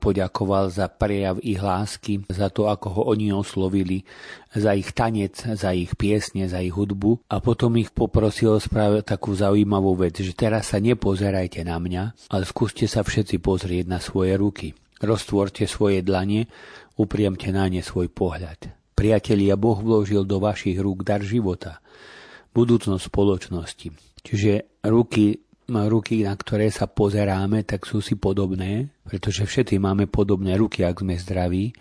poďakoval za prejav ich lásky, za to, ako ho oni oslovili, za ich tanec, za ich piesne, za ich hudbu a potom ich poprosil spraviť takú zaujímavú vec, že teraz sa nepozerajte na mňa, ale skúste sa všetci pozrieť na svoje ruky. Roztvorte svoje dlanie, upriamte na ne svoj pohľad. Priatelia, Boh vložil do vašich rúk dar života, budúcnosť spoločnosti. Čiže ruky, ruky, na ktoré sa pozeráme, tak sú si podobné, pretože všetci máme podobné ruky, ak sme zdraví,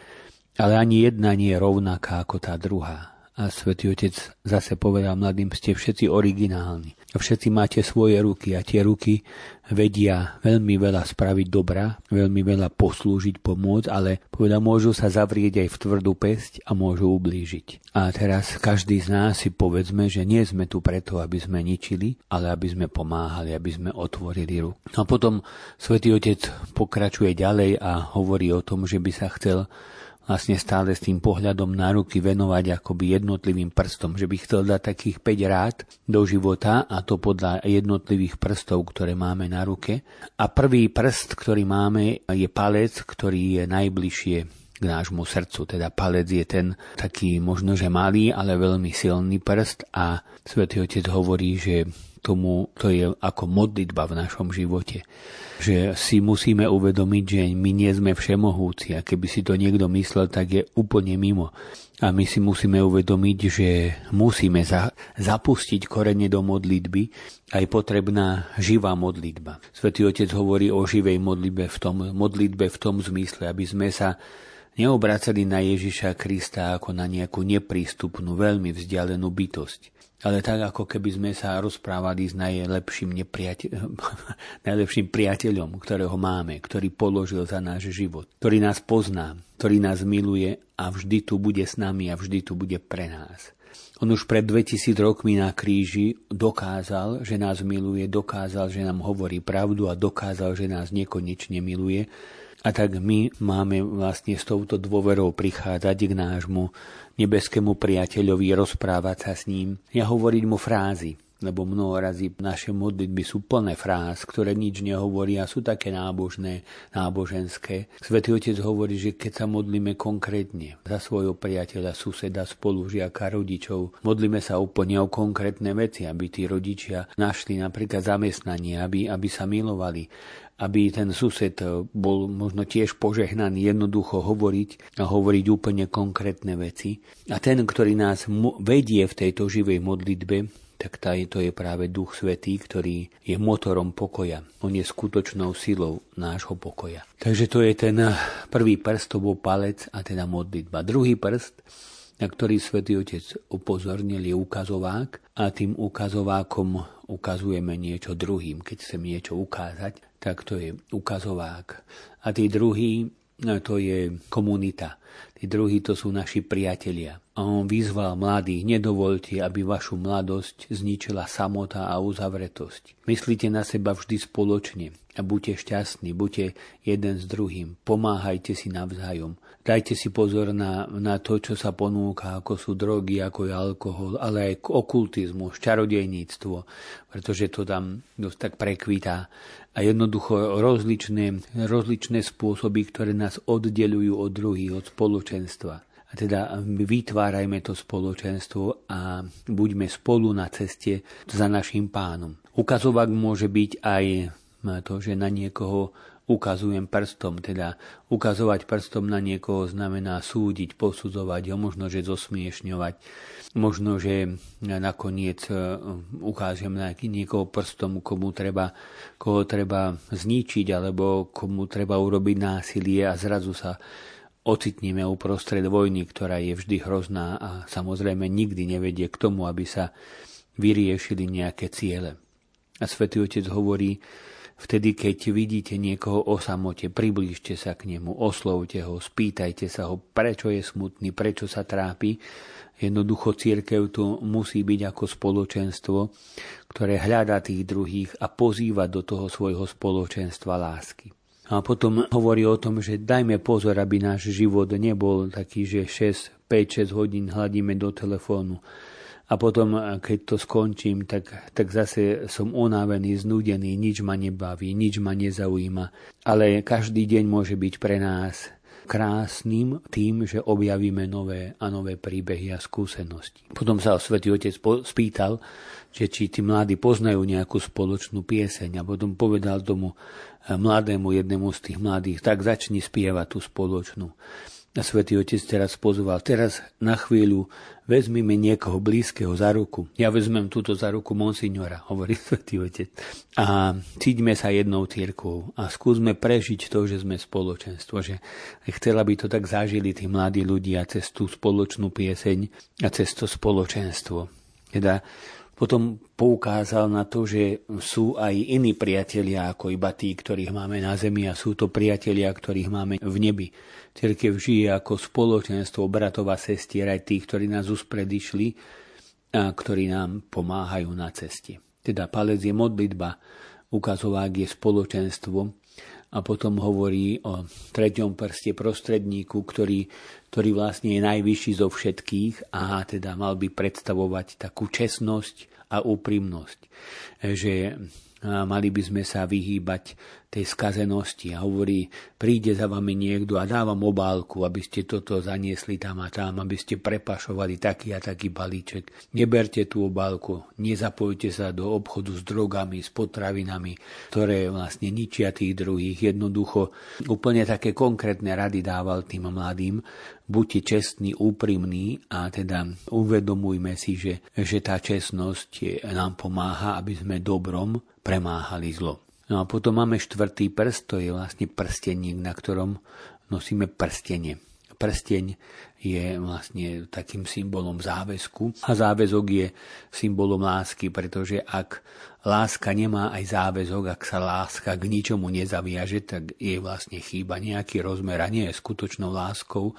ale ani jedna nie je rovnaká ako tá druhá. A svätý Otec zase povedal mladým, ste všetci originálni. Všetci máte svoje ruky a tie ruky vedia veľmi veľa spraviť dobra, veľmi veľa poslúžiť, pomôcť, ale povedal, môžu sa zavrieť aj v tvrdú pesť a môžu ublížiť. A teraz každý z nás si povedzme, že nie sme tu preto, aby sme ničili, ale aby sme pomáhali, aby sme otvorili ruku. No a potom svätý Otec pokračuje ďalej a hovorí o tom, že by sa chcel vlastne stále s tým pohľadom na ruky venovať akoby jednotlivým prstom, že by chcel dať takých 5 rád do života a to podľa jednotlivých prstov, ktoré máme na ruke. A prvý prst, ktorý máme, je palec, ktorý je najbližšie k nášmu srdcu. Teda palec je ten taký možno, že malý, ale veľmi silný prst a Svetý Otec hovorí, že tomu to je ako modlitba v našom živote že si musíme uvedomiť, že my nie sme všemohúci a keby si to niekto myslel, tak je úplne mimo. A my si musíme uvedomiť, že musíme za, zapustiť korene do modlitby a je potrebná živá modlitba. Svetý Otec hovorí o živej modlitbe v tom, modlitbe v tom zmysle, aby sme sa neobracali na Ježiša Krista ako na nejakú neprístupnú, veľmi vzdialenú bytosť ale tak ako keby sme sa rozprávali s najlepším, nepriateľom, najlepším priateľom, ktorého máme, ktorý položil za náš život, ktorý nás pozná, ktorý nás miluje a vždy tu bude s nami a vždy tu bude pre nás. On už pred 2000 rokmi na kríži dokázal, že nás miluje, dokázal, že nám hovorí pravdu a dokázal, že nás nekonečne miluje. A tak my máme vlastne s touto dôverou prichádzať k nášmu nebeskému priateľovi, rozprávať sa s ním. Ja hovoriť mu frázy. lebo mnoho razy naše modlitby sú plné fráz, ktoré nič nehovoria, sú také nábožné, náboženské. Svetý Otec hovorí, že keď sa modlíme konkrétne za svojho priateľa, suseda, spolužiaka, rodičov, modlíme sa úplne o konkrétne veci, aby tí rodičia našli napríklad zamestnanie, aby, aby sa milovali, aby ten sused bol možno tiež požehnaný, jednoducho hovoriť a hovoriť úplne konkrétne veci. A ten, ktorý nás vedie v tejto živej modlitbe, tak to je práve Duch Svetý, ktorý je motorom pokoja. On je skutočnou silou nášho pokoja. Takže to je ten prvý prst, to bol palec a teda modlitba. Druhý prst, na ktorý Svetý Otec upozornil, je ukazovák a tým ukazovákom ukazujeme niečo druhým. Keď chcem niečo ukázať, tak to je ukazovák. A tí druhý, to je komunita. Tí druhí to sú naši priatelia. A on vyzval mladých, nedovolte, aby vašu mladosť zničila samota a uzavretosť. Myslíte na seba vždy spoločne a buďte šťastní, buďte jeden s druhým, pomáhajte si navzájom. Dajte si pozor na, na to, čo sa ponúka, ako sú drogy, ako je alkohol, ale aj okultizmus, čarodejníctvo, pretože to tam dosť tak prekvítá. A jednoducho rozličné, rozličné spôsoby, ktoré nás oddelujú od druhých, od spoločenstva. A teda vytvárajme to spoločenstvo a buďme spolu na ceste za našim pánom. Ukazovák môže byť aj to, že na niekoho ukazujem prstom, teda ukazovať prstom na niekoho znamená súdiť, posudzovať ho, možno, že zosmiešňovať, možno, že nakoniec e, ukážem na niekoho prstom, komu treba, koho treba zničiť, alebo komu treba urobiť násilie a zrazu sa ocitneme uprostred vojny, ktorá je vždy hrozná a samozrejme nikdy nevedie k tomu, aby sa vyriešili nejaké ciele. A svätý Otec hovorí, vtedy, keď vidíte niekoho o samote, priblížte sa k nemu, oslovte ho, spýtajte sa ho, prečo je smutný, prečo sa trápi. Jednoducho církev tu musí byť ako spoločenstvo, ktoré hľadá tých druhých a pozýva do toho svojho spoločenstva lásky. A potom hovorí o tom, že dajme pozor, aby náš život nebol taký, že 6, 5-6 hodín hľadíme do telefónu. A potom, keď to skončím, tak, tak zase som unavený, znudený, nič ma nebaví, nič ma nezaujíma. Ale každý deň môže byť pre nás krásnym tým, že objavíme nové a nové príbehy a skúsenosti. Potom sa svätý Otec spýtal, že či tí mladí poznajú nejakú spoločnú pieseň a potom povedal tomu mladému jednému z tých mladých, tak začni spievať tú spoločnú. A svätý Otec teraz pozval, teraz na chvíľu vezmime niekoho blízkeho za ruku. Ja vezmem túto za ruku monsignora, hovorí svätý Otec. A cíťme sa jednou církou a skúsme prežiť to, že sme spoločenstvo. Že chcela by to tak zažili tí mladí ľudia cez tú spoločnú pieseň a cez to spoločenstvo. Teda potom poukázal na to, že sú aj iní priatelia ako iba tí, ktorých máme na zemi a sú to priatelia, ktorých máme v nebi. Cirkev žije ako spoločenstvo bratov a sestier aj tých, ktorí nás uspredišli a ktorí nám pomáhajú na ceste. Teda palec je modlitba, ukazovák je spoločenstvo a potom hovorí o treťom prste prostredníku, ktorý, ktorý vlastne je najvyšší zo všetkých a teda mal by predstavovať takú čestnosť a úprimnosť. Že mali by sme sa vyhýbať tej skazenosti a hovorí, príde za vami niekto a dávam obálku, aby ste toto zaniesli tam a tam, aby ste prepašovali taký a taký balíček. Neberte tú obálku, nezapojte sa do obchodu s drogami, s potravinami, ktoré vlastne ničia tých druhých. Jednoducho úplne také konkrétne rady dával tým mladým, buďte čestní, úprimní a teda uvedomujme si, že, že tá čestnosť nám pomáha, aby sme dobrom premáhali zlo. No a potom máme štvrtý prst, to je vlastne prsteník, na ktorom nosíme prstenie. Prsteň je vlastne takým symbolom záväzku a záväzok je symbolom lásky, pretože ak láska nemá aj záväzok, ak sa láska k ničomu nezaviaže, tak je vlastne chýba nejaký rozmer a nie je skutočnou láskou.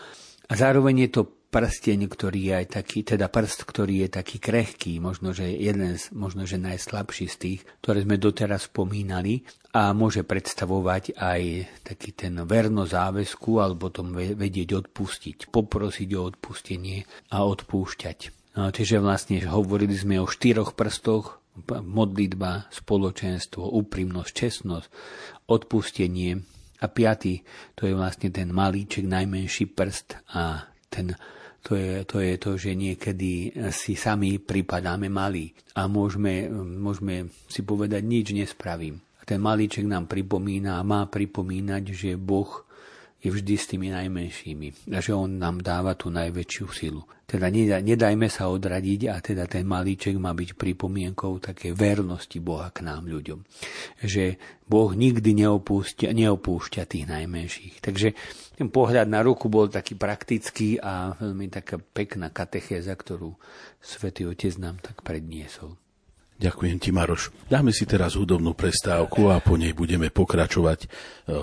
A zároveň je to prsteň, ktorý je aj taký, teda prst, ktorý je taký krehký, možno, že jeden z, možno, že najslabší z tých, ktoré sme doteraz spomínali a môže predstavovať aj taký ten verno záväzku alebo tom vedieť odpustiť, poprosiť o odpustenie a odpúšťať. No, čiže vlastne hovorili sme o štyroch prstoch modlitba, spoločenstvo, úprimnosť, čestnosť, odpustenie. A piatý, to je vlastne ten malíček, najmenší prst a ten to je, to je to, že niekedy si sami pripadáme malí a môžeme, môžeme si povedať, nič nespravím. Ten malíček nám pripomína a má pripomínať, že Boh je vždy s tými najmenšími a že on nám dáva tú najväčšiu silu. Teda nedajme sa odradiť a teda ten malíček má byť pripomienkou také vernosti Boha k nám ľuďom. Že Boh nikdy neopúšťa, neopúšťa tých najmenších. Takže ten pohľad na ruku bol taký praktický a veľmi taká pekná katechéza, ktorú Svetý Otec nám tak predniesol. Ďakujem ti, Maroš. Dáme si teraz hudobnú prestávku a po nej budeme pokračovať e,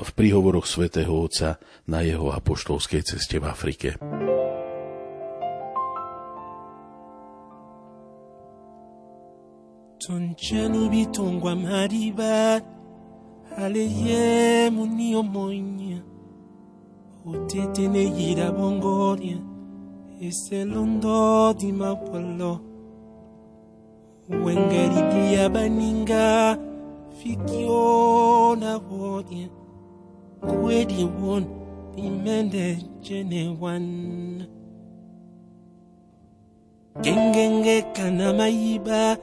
v príhovoroch svätého Otca na jeho apoštolskej ceste v Afrike. Tonchani bitungwa mariba Aleye muni omonya uteteleyira bongoria eselondo dimapolo wengeribi ya baninga fikio na wodia. Kuedi won bimende jene wan. Gengenge kana mayiba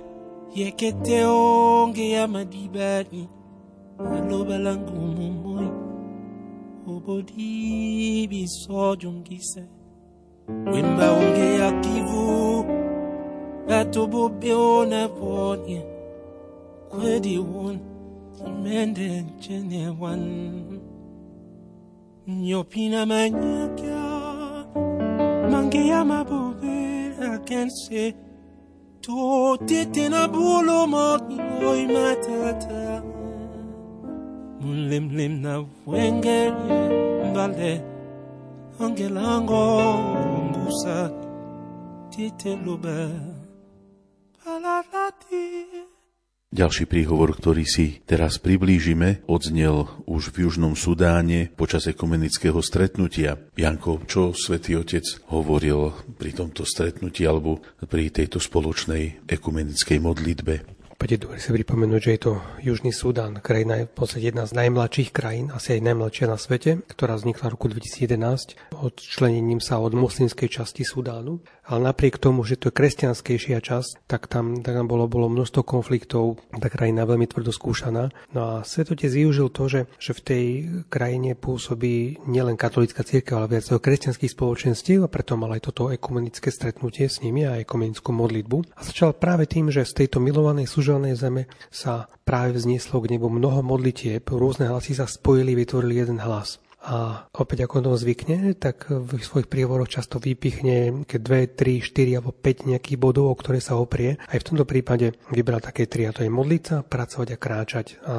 yekete onge ya madibani alobalangu mumu ubodi bisojongise wimba onge akivu batobobe ona ponia kwedi won imende chene wan nyopina manyakia mangi ya mabobe akense. To tete na bulo mo oi matata mulimlim na wengere mbale angelango ngusa tete loba Ďalší príhovor, ktorý si teraz priblížime, odznel už v Južnom Sudáne počas ekumenického stretnutia. Janko, čo svätý Otec hovoril pri tomto stretnutí alebo pri tejto spoločnej ekumenickej modlitbe? Opäť je dobre si pripomenúť, že je to Južný Sudán, krajina je v podstate jedna z najmladších krajín, asi aj najmladšia na svete, ktorá vznikla v roku 2011 odčlenením sa od moslimskej časti Sudánu. Ale napriek tomu, že to je kresťanskejšia časť, tak tam, tak tam bolo, bolo množstvo konfliktov, tá krajina veľmi tvrdo skúšaná. No a Svetotec využil to, že, že v tej krajine pôsobí nielen katolická církev, ale viac kresťanských spoločenstiev a preto mal aj toto ekumenické stretnutie s nimi a ekumenickú modlitbu. A začal práve tým, že z tejto milovanej súželnej zeme sa práve vznieslo k nebu mnoho modlitieb, rôzne hlasy sa spojili, vytvorili jeden hlas. A opäť ako to zvykne, tak v svojich príhovoroch často vypichne keď 2, 3, 4 alebo 5 nejakých bodov, o ktoré sa oprie. Aj v tomto prípade vybral také tri, a to je modliť sa, pracovať a kráčať a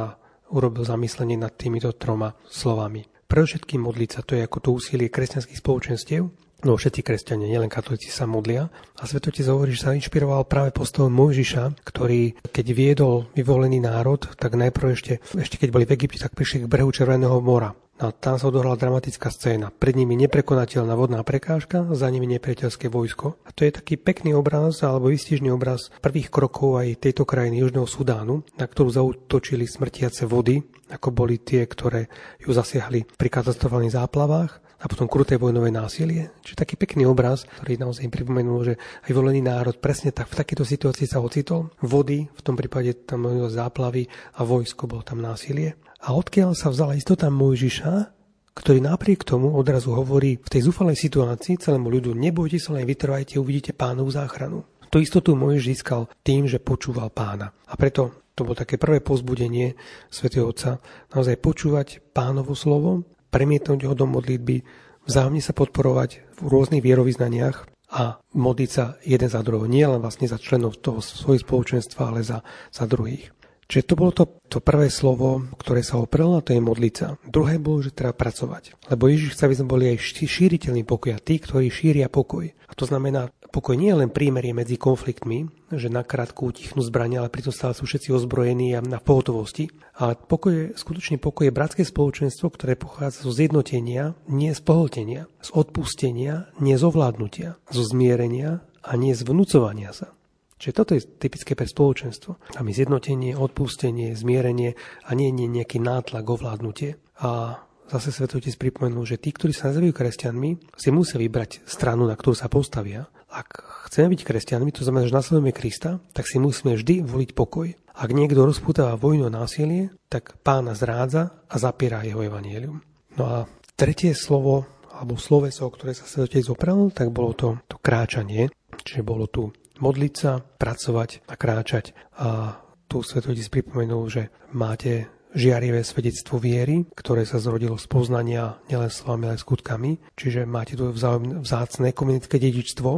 urobil zamyslenie nad týmito troma slovami. Pre všetkým modliť sa, to je ako to úsilie kresťanských spoločenstiev, No všetci kresťania, nielen katolíci sa modlia. A Svetotec hovorí, že sa inšpiroval práve postavom Mojžiša, ktorý keď viedol vyvolený národ, tak najprv ešte, ešte keď boli v Egypte, tak prišli k brehu Červeného mora. A tam sa odohrala dramatická scéna. Pred nimi neprekonateľná vodná prekážka, za nimi nepriateľské vojsko. A to je taký pekný obraz alebo výstižný obraz prvých krokov aj tejto krajiny Južného Sudánu, na ktorú zautočili smrtiace vody, ako boli tie, ktoré ju zasiahli pri katastrofálnych záplavách a potom kruté vojnové násilie. Čiže taký pekný obraz, ktorý naozaj pripomenul, že aj volený národ presne tak v takejto situácii sa ocitol. Vody, v tom prípade tam záplavy a vojsko, bolo tam násilie. A odkiaľ sa vzala istota Mojžiša, ktorý napriek tomu odrazu hovorí v tej zúfalej situácii celému ľudu, nebojte sa, len vytrvajte, uvidíte pánovú záchranu. To istotu Mojžiš získal tým, že počúval pána. A preto to bolo také prvé pozbudenie svätého Otca, naozaj počúvať pánovo slovo, premietnúť ho do modlitby, vzájomne sa podporovať v rôznych vierovýznaniach a modliť sa jeden za druhého. Nie len vlastne za členov toho svojho spoločenstva, ale za, za druhých. Čiže to bolo to, to prvé slovo, ktoré sa oprelo, a to je modliť sa. Druhé bolo, že treba pracovať. Lebo Ježiš chce, aby sme boli aj šíriteľní pokoja, tí, ktorí šíria pokoj. A to znamená, pokoj nie je len prímerie medzi konfliktmi, že na krátku utichnú zbrania, ale pritom stále sú všetci ozbrojení a na pohotovosti. Ale pokoj je, skutočne pokoj je bratské spoločenstvo, ktoré pochádza zo zjednotenia, nie z pohltenia, z odpustenia, nie z ovládnutia, zo zmierenia a nie z vnúcovania sa. Čiže toto je typické pre spoločenstvo. A my zjednotenie, odpustenie, zmierenie a nie, nie nejaký nátlak, ovládnutie. A zase Svetotec pripomenul, že tí, ktorí sa nazývajú kresťanmi, si musia vybrať stranu, na ktorú sa postavia. Ak chceme byť kresťanmi, to znamená, že nasledujeme Krista, tak si musíme vždy voliť pokoj. Ak niekto rozputáva vojnu a násilie, tak pána zrádza a zapiera jeho evanielium. No a tretie slovo, alebo sloveso, ktoré sa Svetotec opral, tak bolo to, to kráčanie. Čiže bolo tu modliť sa, pracovať a kráčať. A tu Svetotec pripomenul, že máte žiarivé svedectvo viery, ktoré sa zrodilo z poznania nielen slovami, ale skutkami. Čiže máte tu vzácne komunické dedičstvo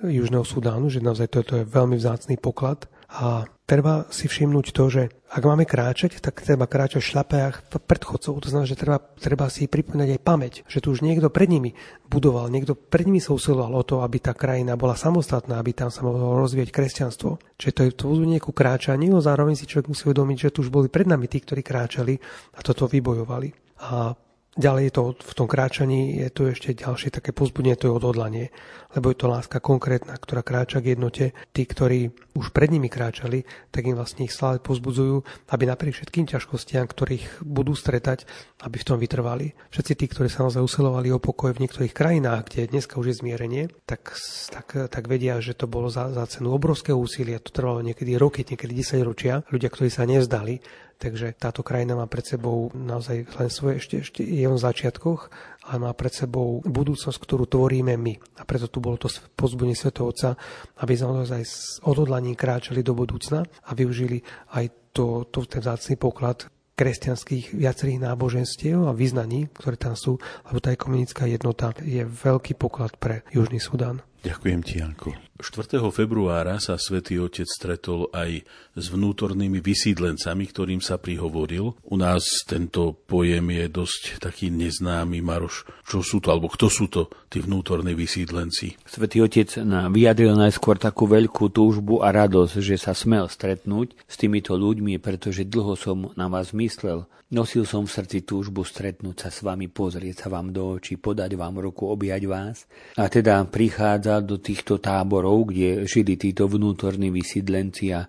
Južného Sudánu, že naozaj toto je veľmi vzácný poklad. A treba si všimnúť to, že ak máme kráčať, tak treba kráčať v šľapách predchodcov. To znamená, že treba, treba si pripomínať aj pamäť, že tu už niekto pred nimi budoval, niekto pred nimi sa usiloval o to, aby tá krajina bola samostatná, aby tam sa mohlo rozvíjať kresťanstvo. Čiže to je to ku kráčaniu, zároveň si človek musí uvedomiť, že tu už boli pred nami tí, ktorí kráčali a toto vybojovali. A Ďalej je to v tom kráčaní, je tu ešte ďalšie také pozbudenie, to je odhodlanie, lebo je to láska konkrétna, ktorá kráča k jednote. Tí, ktorí už pred nimi kráčali, tak im vlastne ich stále pozbudzujú, aby napriek všetkým ťažkostiam, ktorých budú stretať, aby v tom vytrvali. Všetci tí, ktorí sa naozaj usilovali o pokoj v niektorých krajinách, kde dneska už je zmierenie, tak, tak, tak vedia, že to bolo za, za cenu obrovského úsilia, to trvalo niekedy roky, niekedy 10 ročia. Ľudia, ktorí sa nevzdali, Takže táto krajina má pred sebou naozaj len svoje, ešte, ešte je v začiatkoch, ale má pred sebou budúcnosť, ktorú tvoríme my. A preto tu bolo to pozbudenie Svetovca, aby sme naozaj s odhodlaním kráčali do budúcna a využili aj to, to ten vzácný poklad kresťanských viacerých náboženstiev a vyznaní, ktoré tam sú, lebo tá ekonomická jednota je veľký poklad pre Južný Sudán. Ďakujem ti, Janko. 4. februára sa svätý Otec stretol aj s vnútornými vysídlencami, ktorým sa prihovoril. U nás tento pojem je dosť taký neznámy. Maroš, čo sú to, alebo kto sú to tí vnútorní vysídlenci? Svetý Otec vyjadril najskôr takú veľkú túžbu a radosť, že sa smel stretnúť s týmito ľuďmi, pretože dlho som na vás myslel. Nosil som v srdci túžbu stretnúť sa s vami, pozrieť sa vám do očí, podať vám ruku, objať vás. A teda prichádza do týchto táborov, kde žili títo vnútorní vysídlenci a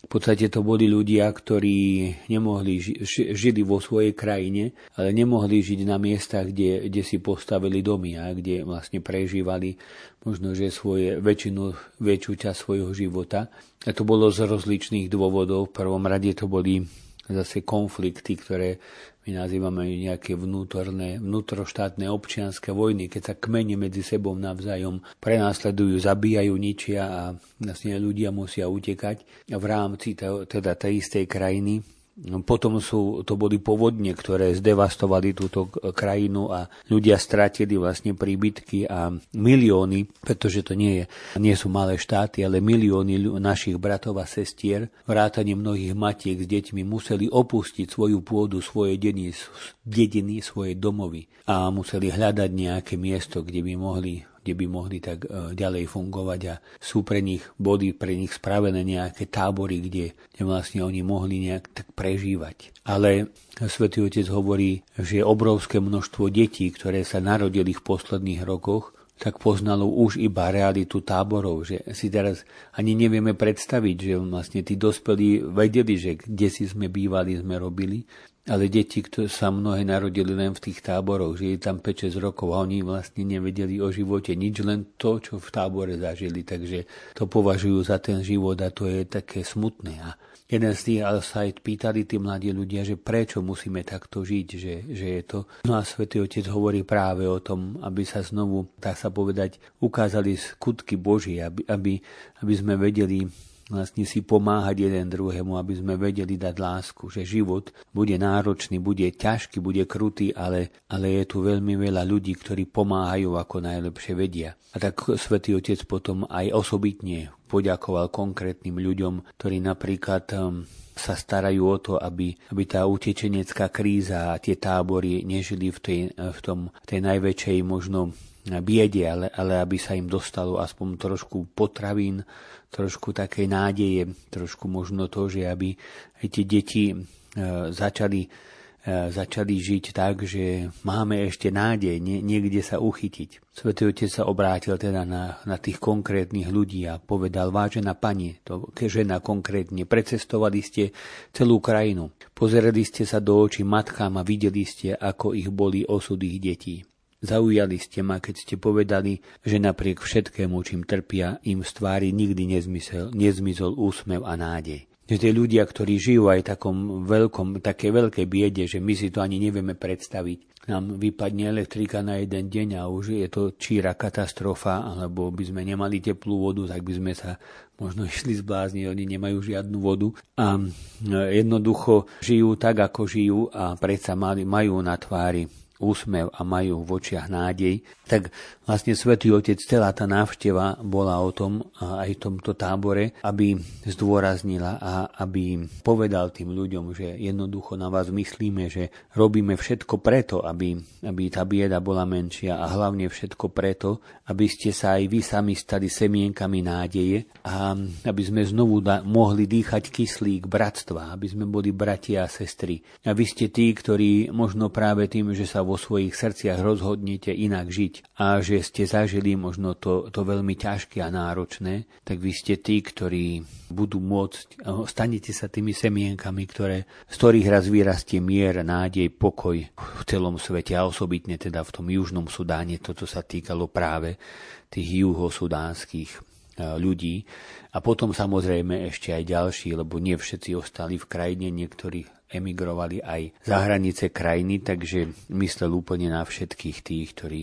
v podstate to boli ľudia, ktorí nemohli ži- žili vo svojej krajine, ale nemohli žiť na miestach, kde, kde si postavili domy a kde vlastne prežívali možno, že svoje väčšinu, väčšiu časť svojho života. A to bolo z rozličných dôvodov. V prvom rade to boli zase konflikty, ktoré my nazývame nejaké vnútorné, vnútroštátne občianské vojny, keď sa kmene medzi sebou navzájom prenásledujú, zabíjajú, ničia a vlastne ľudia musia utekať v rámci teda tej istej krajiny potom sú, to boli povodne, ktoré zdevastovali túto krajinu a ľudia stratili vlastne príbytky a milióny, pretože to nie, je, nie sú malé štáty, ale milióny našich bratov a sestier, vrátane mnohých matiek s deťmi museli opustiť svoju pôdu, svoje deny, dediny, svoje domovy a museli hľadať nejaké miesto, kde by mohli kde by mohli tak e, ďalej fungovať a sú pre nich, boli pre nich spravené nejaké tábory, kde, kde vlastne oni mohli nejak tak prežívať. Ale Svetý Otec hovorí, že obrovské množstvo detí, ktoré sa narodili v posledných rokoch, tak poznalo už iba realitu táborov, že si teraz ani nevieme predstaviť, že vlastne tí dospelí vedeli, že kde si sme bývali, sme robili, ale deti, ktoré sa mnohé narodili len v tých táboroch, žili tam 5-6 rokov a oni vlastne nevedeli o živote nič, len to, čo v tábore zažili, takže to považujú za ten život a to je také smutné. A jeden z tých sa aj pýtali tí mladí ľudia, že prečo musíme takto žiť, že, že je to. No a Svetý Otec hovorí práve o tom, aby sa znovu, tak sa povedať, ukázali skutky Boží, aby, aby, aby sme vedeli vlastne si pomáhať jeden druhému, aby sme vedeli dať lásku, že život bude náročný, bude ťažký, bude krutý, ale, ale je tu veľmi veľa ľudí, ktorí pomáhajú ako najlepšie vedia. A tak Svetý Otec potom aj osobitne poďakoval konkrétnym ľuďom, ktorí napríklad um, sa starajú o to, aby, aby tá utečenecká kríza a tie tábory nežili v tej, v tom, tej najväčšej možno biede, ale, ale aby sa im dostalo aspoň trošku potravín, trošku takej nádeje, trošku možno to, že aby aj tie deti e, začali začali žiť tak, že máme ešte nádej nie, niekde sa uchytiť. Svetý Otec sa obrátil teda na, na tých konkrétnych ľudí a povedal, vážená pani, to žena konkrétne, precestovali ste celú krajinu, pozerali ste sa do očí matkám a videli ste, ako ich boli osud ich detí. Zaujali ste ma, keď ste povedali, že napriek všetkému, čím trpia, im z tvári nikdy nezmysel, nezmizol úsmev a nádej. Že tie ľudia, ktorí žijú aj takom veľkom, také veľkej biede, že my si to ani nevieme predstaviť. Nám vypadne elektrika na jeden deň a už je to číra katastrofa, alebo by sme nemali teplú vodu, tak by sme sa možno išli zblázniť, oni nemajú žiadnu vodu a e, jednoducho žijú tak, ako žijú a predsa majú na tvári úsmev a majú v očiach nádej, tak vlastne Svetý Otec, celá tá návšteva bola o tom, aj v tomto tábore, aby zdôraznila a aby povedal tým ľuďom, že jednoducho na vás myslíme, že robíme všetko preto, aby, aby tá bieda bola menšia a hlavne všetko preto, aby ste sa aj vy sami stali semienkami nádeje a aby sme znovu da- mohli dýchať kyslík bratstva, aby sme boli bratia a sestry. A vy ste tí, ktorí možno práve tým, že sa vo svojich srdciach rozhodnete inak žiť a že ste zažili možno to, to veľmi ťažké a náročné, tak vy ste tí, ktorí budú môcť, stanete sa tými semienkami, ktoré, z ktorých raz vyrastie mier, nádej, pokoj v celom svete a osobitne teda v tom južnom Sudáne. Toto sa týkalo práve tých juhosudánskych e, ľudí. A potom samozrejme ešte aj ďalší, lebo nie všetci ostali v krajine, niektorí emigrovali aj za hranice krajiny, takže myslel úplne na všetkých tých, ktorí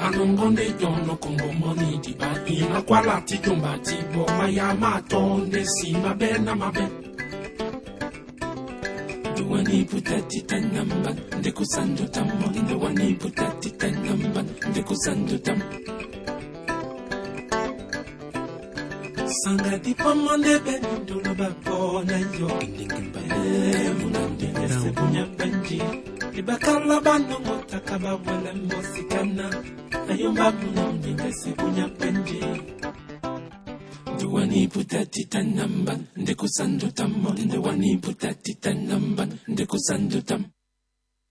anongonde itondo kongombonidi baina kwala titomba tiboma ya matonde si mabe na mabe. Wani puta titan namba de kusando tam de wani puta titan namba de kusando tam sanga di pomande bendolo bakona yo munamdelese bunyabanji ibakala banongotaka bawala mosikana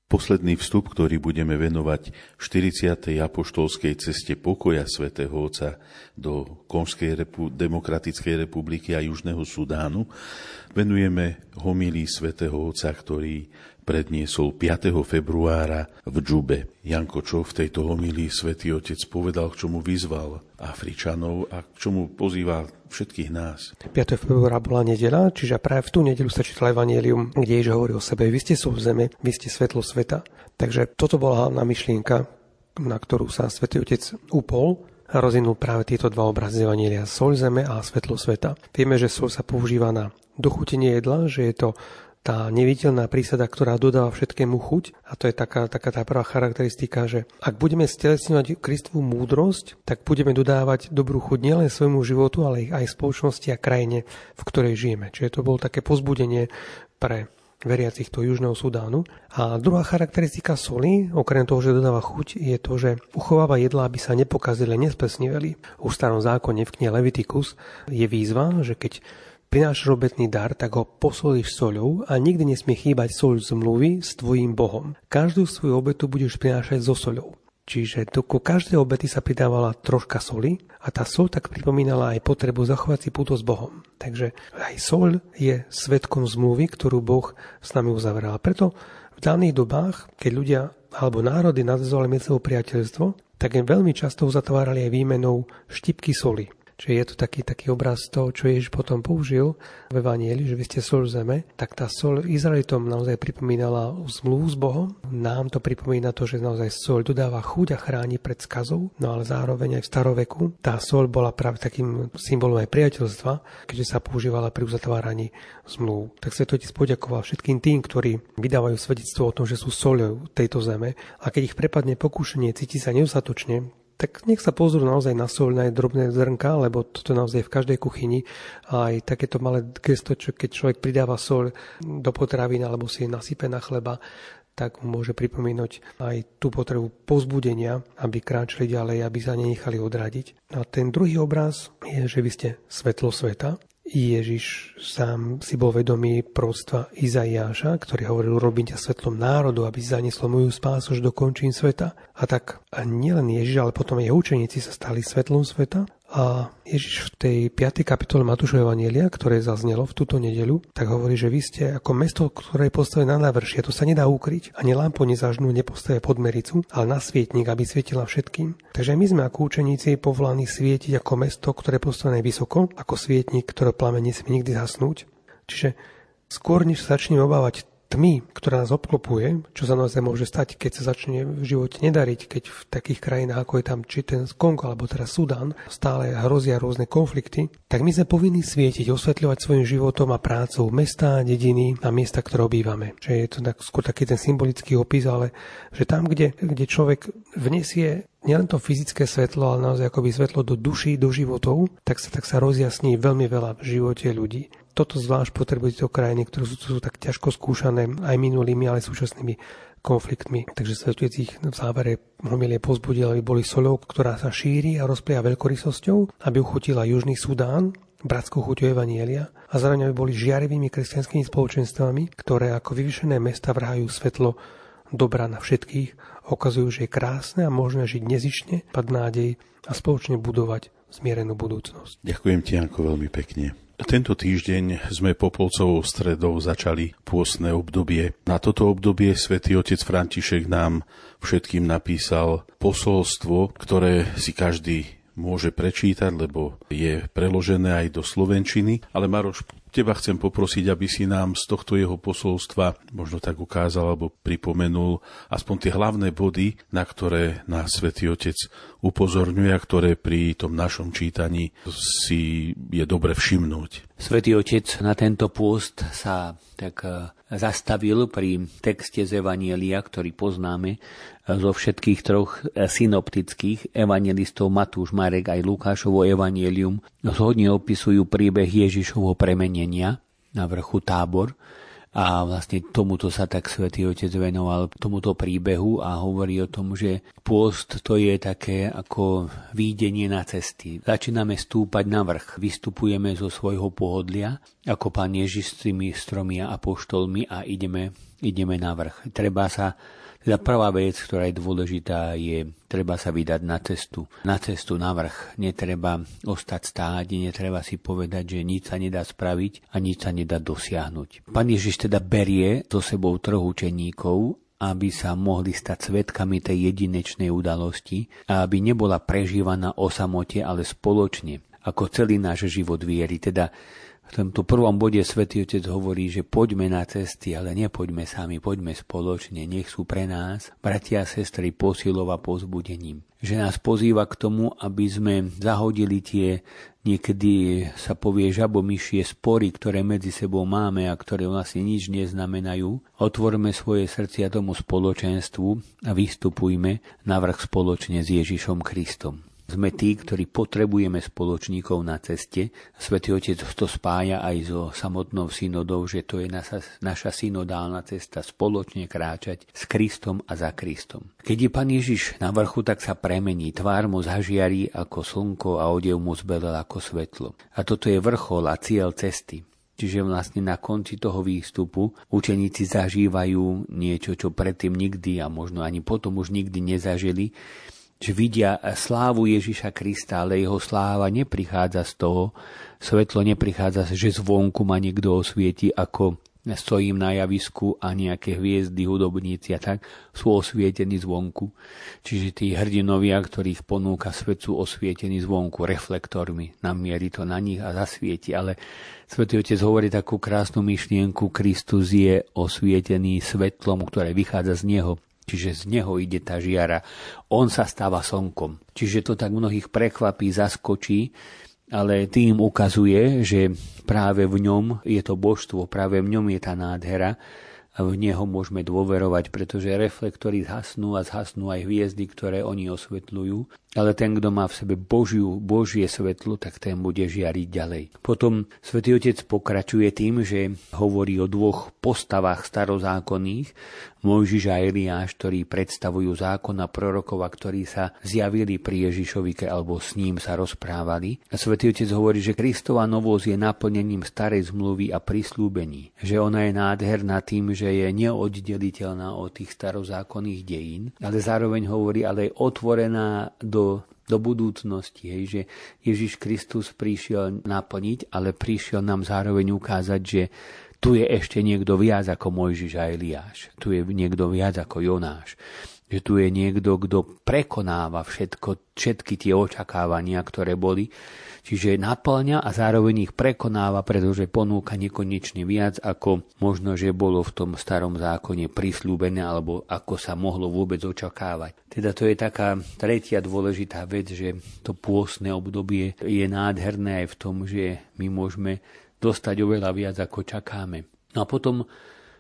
Posledný vstup, ktorý budeme venovať 40. apoštolskej ceste pokoja svätého Otca do Konžskej repu- demokratickej republiky a Južného Sudánu, venujeme homílii svätého Otca, ktorý predniesol 5. februára v Džube. Janko, čo v tejto homílii svätý Otec povedal, k čomu vyzval Afričanov a k čomu pozýva všetkých nás. 5. februára bola nedela, čiže práve v tú nedelu sa čítal Evangelium, kde Ježiš hovorí o sebe, vy ste sú v zeme, vy ste svetlo sveta. Takže toto bola hlavná myšlienka, na ktorú sa Svetý Otec upol a rozvinul práve tieto dva obrazy Evangelia, sol zeme a svetlo sveta. Vieme, že sol sa používa na dochutenie jedla, že je to tá neviditeľná prísada, ktorá dodáva všetkému chuť. A to je taká, taká tá prvá charakteristika, že ak budeme stelesňovať Kristovú múdrosť, tak budeme dodávať dobrú chuť nielen svojmu životu, ale aj spoločnosti a krajine, v ktorej žijeme. Čiže to bolo také pozbudenie pre veriacich to Južného Sudánu. A druhá charakteristika soli, okrem toho, že dodáva chuť, je to, že uchováva jedla, aby sa nepokazili, nespesniveli. Už starom zákone v knihe Leviticus je výzva, že keď prinášaš obetný dar, tak ho posolíš soľou a nikdy nesmie chýbať soľ zmluvy s tvojim Bohom. Každú svoju obetu budeš prinášať so soľou. Čiže do každej obety sa pridávala troška soli a tá sol tak pripomínala aj potrebu zachovať si puto s Bohom. Takže aj sol je svetkom zmluvy, ktorú Boh s nami uzavrel. Preto v daných dobách, keď ľudia alebo národy nadvezovali medzi priateľstvo, tak im veľmi často uzatvárali aj výmenou štipky soli. Čiže je to taký, taký obraz toho, čo Ježiš potom použil v Evanieli, že vy ste sol zeme, tak tá sol Izraelitom naozaj pripomínala zmluvu s Bohom. Nám to pripomína to, že naozaj sol dodáva chuť a chráni pred skazou, no ale zároveň aj v staroveku tá sol bola práve takým symbolom aj priateľstva, keďže sa používala pri uzatváraní zmluv. Tak to poďakoval všetkým tým, ktorí vydávajú svedectvo o tom, že sú soľou tejto zeme a keď ich prepadne pokúšanie, cíti sa nedostatočne, tak nech sa pozrú naozaj na sol, na drobné zrnka, lebo toto naozaj v každej kuchyni. Aj takéto malé gesto, čo keď človek pridáva sol do potravín alebo si nasype na chleba, tak mu môže pripomínať aj tú potrebu pozbudenia, aby kráčali ďalej, aby sa nenechali odradiť. A ten druhý obraz je, že vy ste svetlo sveta Ježiš sám si bol vedomý prostva Izaiáša, ktorý hovoril, robím ťa svetlom národu, aby si zanieslo moju spásu až do končín sveta. A tak a nielen Ježiš, ale potom aj jeho učeníci sa stali svetlom sveta a Ježiš v tej 5. kapitole Matúšovej Evanielia, ktoré zaznelo v túto nedeľu, tak hovorí, že vy ste ako mesto, ktoré je postavené na návršie, to sa nedá ukryť. Ani lampo nezažnú, nepostavia pod mericu, ale na svietnik, aby svietila všetkým. Takže my sme ako učeníci povolaní svietiť ako mesto, ktoré je postavené vysoko, ako svietnik, ktoré plamen nesmie nikdy zasnúť. Čiže skôr, než sa začneme obávať tmy, ktorá nás obklopuje, čo sa naozaj môže stať, keď sa začne v živote nedariť, keď v takých krajinách, ako je tam či ten Kongo alebo teraz Sudan, stále hrozia rôzne konflikty, tak my sme povinní svietiť, osvetľovať svojim životom a prácou mesta, dediny a miesta, ktoré obývame. Čiže je to tak, skôr taký ten symbolický opis, ale že tam, kde, kde človek vnesie nielen to fyzické svetlo, ale naozaj akoby svetlo do duší, do životov, tak sa, tak sa rozjasní veľmi veľa v živote ľudí toto zvlášť potrebujú tieto krajiny, ktoré sú, sú tak ťažko skúšané aj minulými, ale súčasnými konfliktmi. Takže sa otec ich v závere homilie pozbudil, aby boli solou, ktorá sa šíri a rozplieja veľkorysosťou, aby uchutila Južný Sudán, bratskou chuťou Evanielia a zároveň aby boli žiarivými kresťanskými spoločenstvami, ktoré ako vyvyšené mesta vrhajú svetlo dobra na všetkých, ukazujú, že je krásne a možné žiť nezične, pad nádej a spoločne budovať zmierenú budúcnosť. Ďakujem ti, Janko, veľmi pekne. Tento týždeň sme popolcovou stredou začali pôstne obdobie. Na toto obdobie svätý otec František nám všetkým napísal posolstvo, ktoré si každý môže prečítať, lebo je preložené aj do slovenčiny. Ale Maroš, teba chcem poprosiť, aby si nám z tohto jeho posolstva možno tak ukázal alebo pripomenul aspoň tie hlavné body, na ktoré nás Svetý Otec upozorňuje a ktoré pri tom našom čítaní si je dobre všimnúť. Svetý Otec na tento pôst sa tak e, zastavil pri texte z Evanielia, ktorý poznáme zo všetkých troch e, synoptických evangelistov Matúš, Marek aj Lukášovo evanielium. Zhodne opisujú príbeh Ježišovho premenenia na vrchu Tábor, a vlastne tomuto sa tak svätý Otec venoval, tomuto príbehu a hovorí o tom, že pôst to je také ako výdenie na cesty. Začíname stúpať na vrch, vystupujeme zo svojho pohodlia, ako pán Ježiš s tými stromi a apoštolmi a ideme, ideme na vrch. Treba sa teda prvá vec, ktorá je dôležitá, je treba sa vydať na cestu. Na cestu na vrch. Netreba ostať stáť, netreba si povedať, že nič sa nedá spraviť a nič sa nedá dosiahnuť. Pán Ježiš teda berie so sebou troch učeníkov aby sa mohli stať svetkami tej jedinečnej udalosti a aby nebola prežívaná o samote, ale spoločne, ako celý náš život viery. Teda v tomto prvom bode svätý Otec hovorí, že poďme na cesty, ale nepoďme sami, poďme spoločne, nech sú pre nás, bratia a sestry, posilov a pozbudením. Že nás pozýva k tomu, aby sme zahodili tie niekedy sa povie žabomyšie spory, ktoré medzi sebou máme a ktoré vlastne nič neznamenajú. Otvorme svoje srdcia tomu spoločenstvu a vystupujme na vrch spoločne s Ježišom Kristom. Sme tí, ktorí potrebujeme spoločníkov na ceste. Svetý Otec to spája aj so samotnou synodou, že to je naša, naša synodálna cesta spoločne kráčať s Kristom a za Kristom. Keď je Pán Ježiš na vrchu, tak sa premení. Tvár mu zažiarí ako slnko a odev mu zbelel ako svetlo. A toto je vrchol a cieľ cesty. Čiže vlastne na konci toho výstupu učeníci zažívajú niečo, čo predtým nikdy a možno ani potom už nikdy nezažili, že vidia slávu Ježiša Krista, ale jeho sláva neprichádza z toho, svetlo neprichádza, že zvonku ma niekto osvieti ako stojím na javisku a nejaké hviezdy, hudobníci a tak sú osvietení zvonku. Čiže tí hrdinovia, ktorých ponúka svet, sú osvietení zvonku reflektormi. Namierí to na nich a zasvieti. Ale Svetý Otec hovorí takú krásnu myšlienku, Kristus je osvietený svetlom, ktoré vychádza z Neho. Čiže z neho ide tá žiara. On sa stáva slnkom. Čiže to tak mnohých prekvapí, zaskočí, ale tým ukazuje, že práve v ňom je to božstvo, práve v ňom je tá nádhera a v neho môžeme dôverovať, pretože reflektory zhasnú a zhasnú aj hviezdy, ktoré oni osvetľujú, ale ten, kto má v sebe Božiu, Božie svetlo, tak ten bude žiariť ďalej. Potom svätý Otec pokračuje tým, že hovorí o dvoch postavách starozákonných, Mojžiš a Eliáš, ktorí predstavujú zákon a prorokov ktorí sa zjavili pri Ježišovi alebo s ním sa rozprávali. A svätý Otec hovorí, že Kristova novosť je naplnením starej zmluvy a prislúbení. Že ona je nádherná tým, že je neoddeliteľná od tých starozákonných dejín, ale zároveň hovorí, ale je otvorená do do budúcnosti, hej, že Ježiš Kristus prišiel naplniť, ale prišiel nám zároveň ukázať, že tu je ešte niekto viac ako Mojžiš a Eliáš. Tu je niekto viac ako Jonáš. Že tu je niekto, kto prekonáva všetko, všetky tie očakávania, ktoré boli. Čiže naplňa a zároveň ich prekonáva, pretože ponúka nekonečne viac, ako možno, že bolo v tom starom zákone prislúbené, alebo ako sa mohlo vôbec očakávať. Teda to je taká tretia dôležitá vec, že to pôstne obdobie je nádherné aj v tom, že my môžeme dostať oveľa viac, ako čakáme. No a potom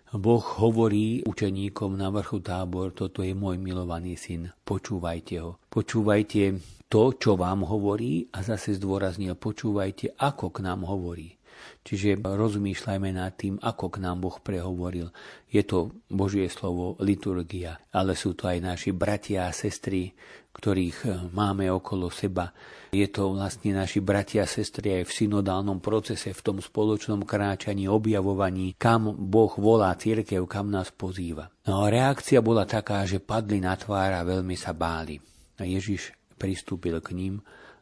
Boh hovorí učeníkom na vrchu tábor, toto je môj milovaný syn, počúvajte ho. Počúvajte to, čo vám hovorí a zase zdôraznil, počúvajte, ako k nám hovorí. Čiže rozmýšľajme nad tým, ako k nám Boh prehovoril. Je to Božie slovo, liturgia, ale sú to aj naši bratia a sestry, ktorých máme okolo seba je to vlastne naši bratia a sestry aj v synodálnom procese, v tom spoločnom kráčaní, objavovaní, kam Boh volá církev, kam nás pozýva. No a reakcia bola taká, že padli na tvár a veľmi sa báli. A Ježiš pristúpil k ním,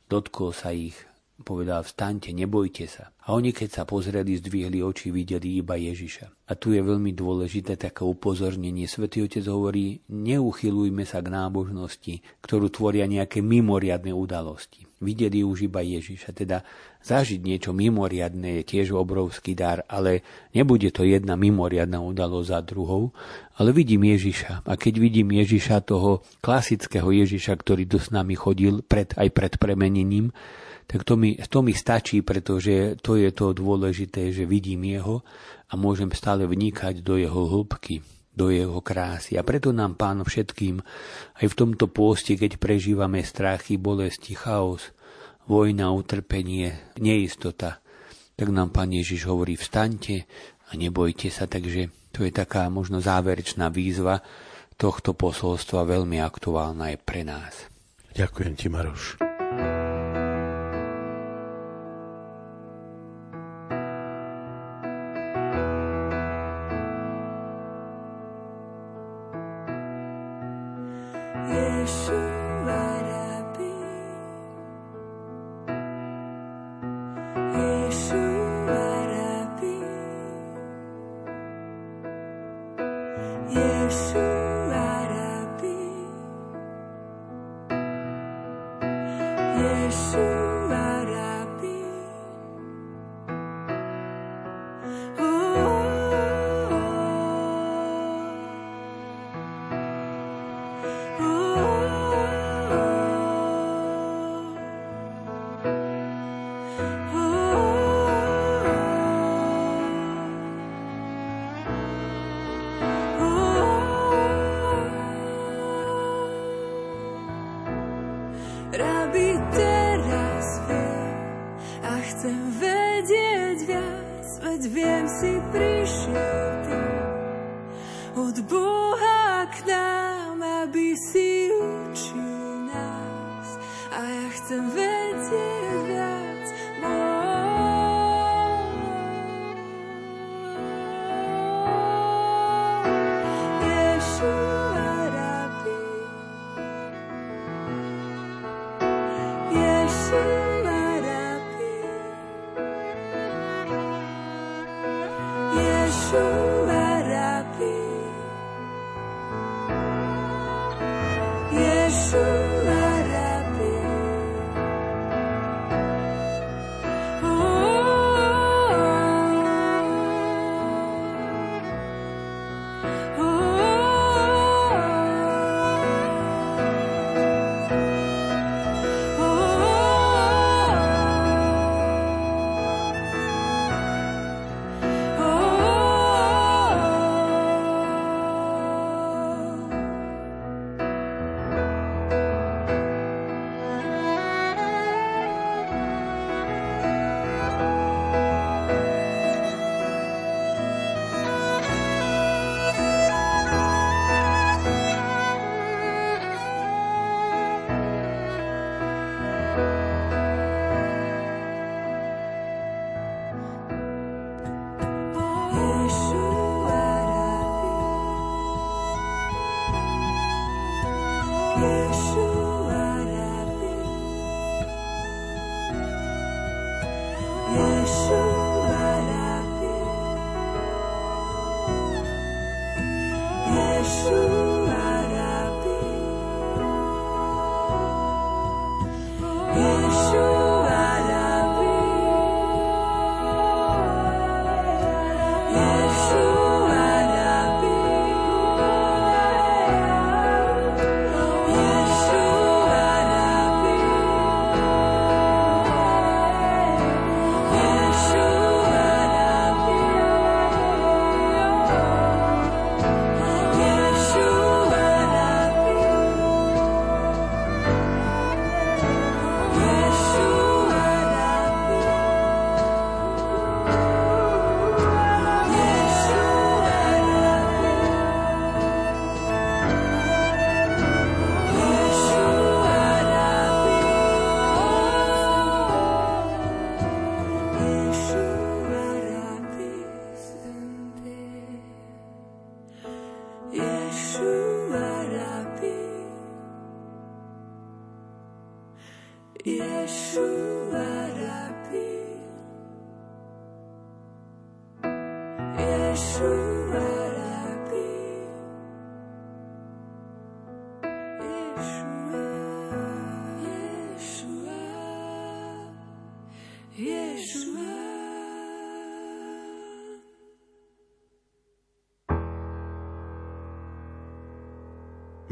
dotkol sa ich, povedal vstaňte, nebojte sa. A oni keď sa pozreli, zdvihli oči, videli iba Ježiša. A tu je veľmi dôležité také upozornenie. Svetý Otec hovorí, neuchylujme sa k nábožnosti, ktorú tvoria nejaké mimoriadne udalosti. Videli už iba Ježiša. Teda zažiť niečo mimoriadne je tiež obrovský dar, ale nebude to jedna mimoriadná udalosť za druhou, ale vidím Ježiša. A keď vidím Ježiša, toho klasického Ježiša, ktorý tu s nami chodil pred, aj pred premenením, tak to mi, to mi stačí, pretože to je to dôležité, že vidím jeho a môžem stále vnikať do jeho hĺbky, do jeho krásy. A preto nám Pán všetkým aj v tomto pôste, keď prežívame strachy, bolesti, chaos, vojna, utrpenie, neistota, tak nám Pán Ježiš hovorí vstaňte a nebojte sa, takže to je taká možno záverečná výzva tohto posolstva veľmi aktuálna aj pre nás. Ďakujem ti, Maroš.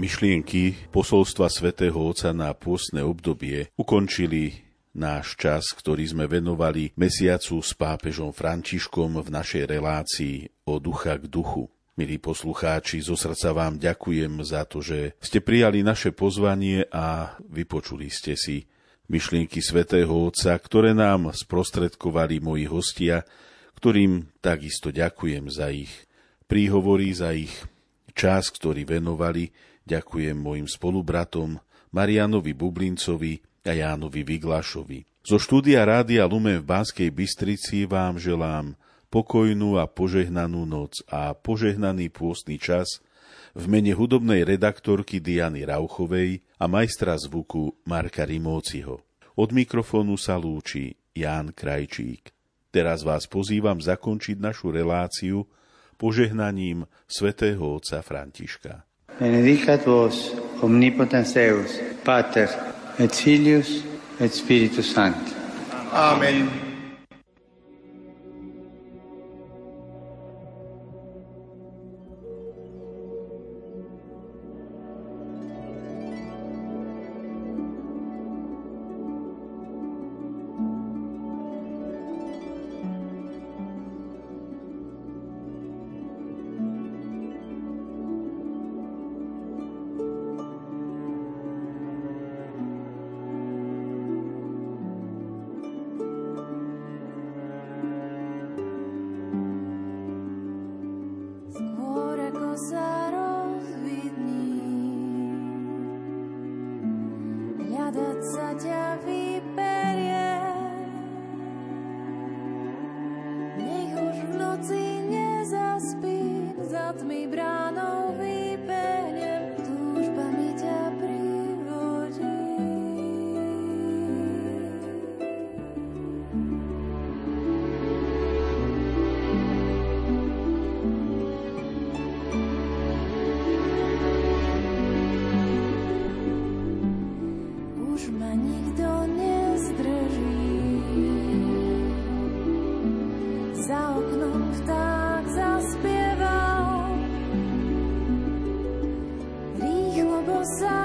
Myšlienky posolstva svätého Otca na pôstne obdobie ukončili náš čas, ktorý sme venovali mesiacu s pápežom Františkom v našej relácii o ducha k duchu. Milí poslucháči, zo srdca vám ďakujem za to, že ste prijali naše pozvanie a vypočuli ste si myšlienky svätého Otca, ktoré nám sprostredkovali moji hostia, ktorým takisto ďakujem za ich príhovory, za ich čas, ktorý venovali. Ďakujem mojim spolubratom Marianovi Bublincovi a Jánovi Vyglašovi. Zo štúdia Rádia Lumen v Banskej Bystrici vám želám pokojnú a požehnanú noc a požehnaný pôstny čas v mene hudobnej redaktorky Diany Rauchovej a majstra zvuku Marka Rimóciho. Od mikrofónu sa lúči Ján Krajčík. Teraz vás pozývam zakončiť našu reláciu požehnaním svätého otca Františka. Benedicat vos, omnipotens Deus, Pater, et Filius, et Spiritus Sancti. Amen. Amen. Bosa.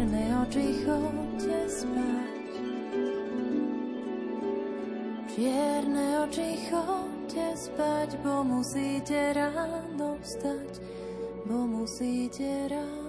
čierne oči chodte spať. Čierne oči chodte spať, bo musíte ráno vstať, bo musíte ráno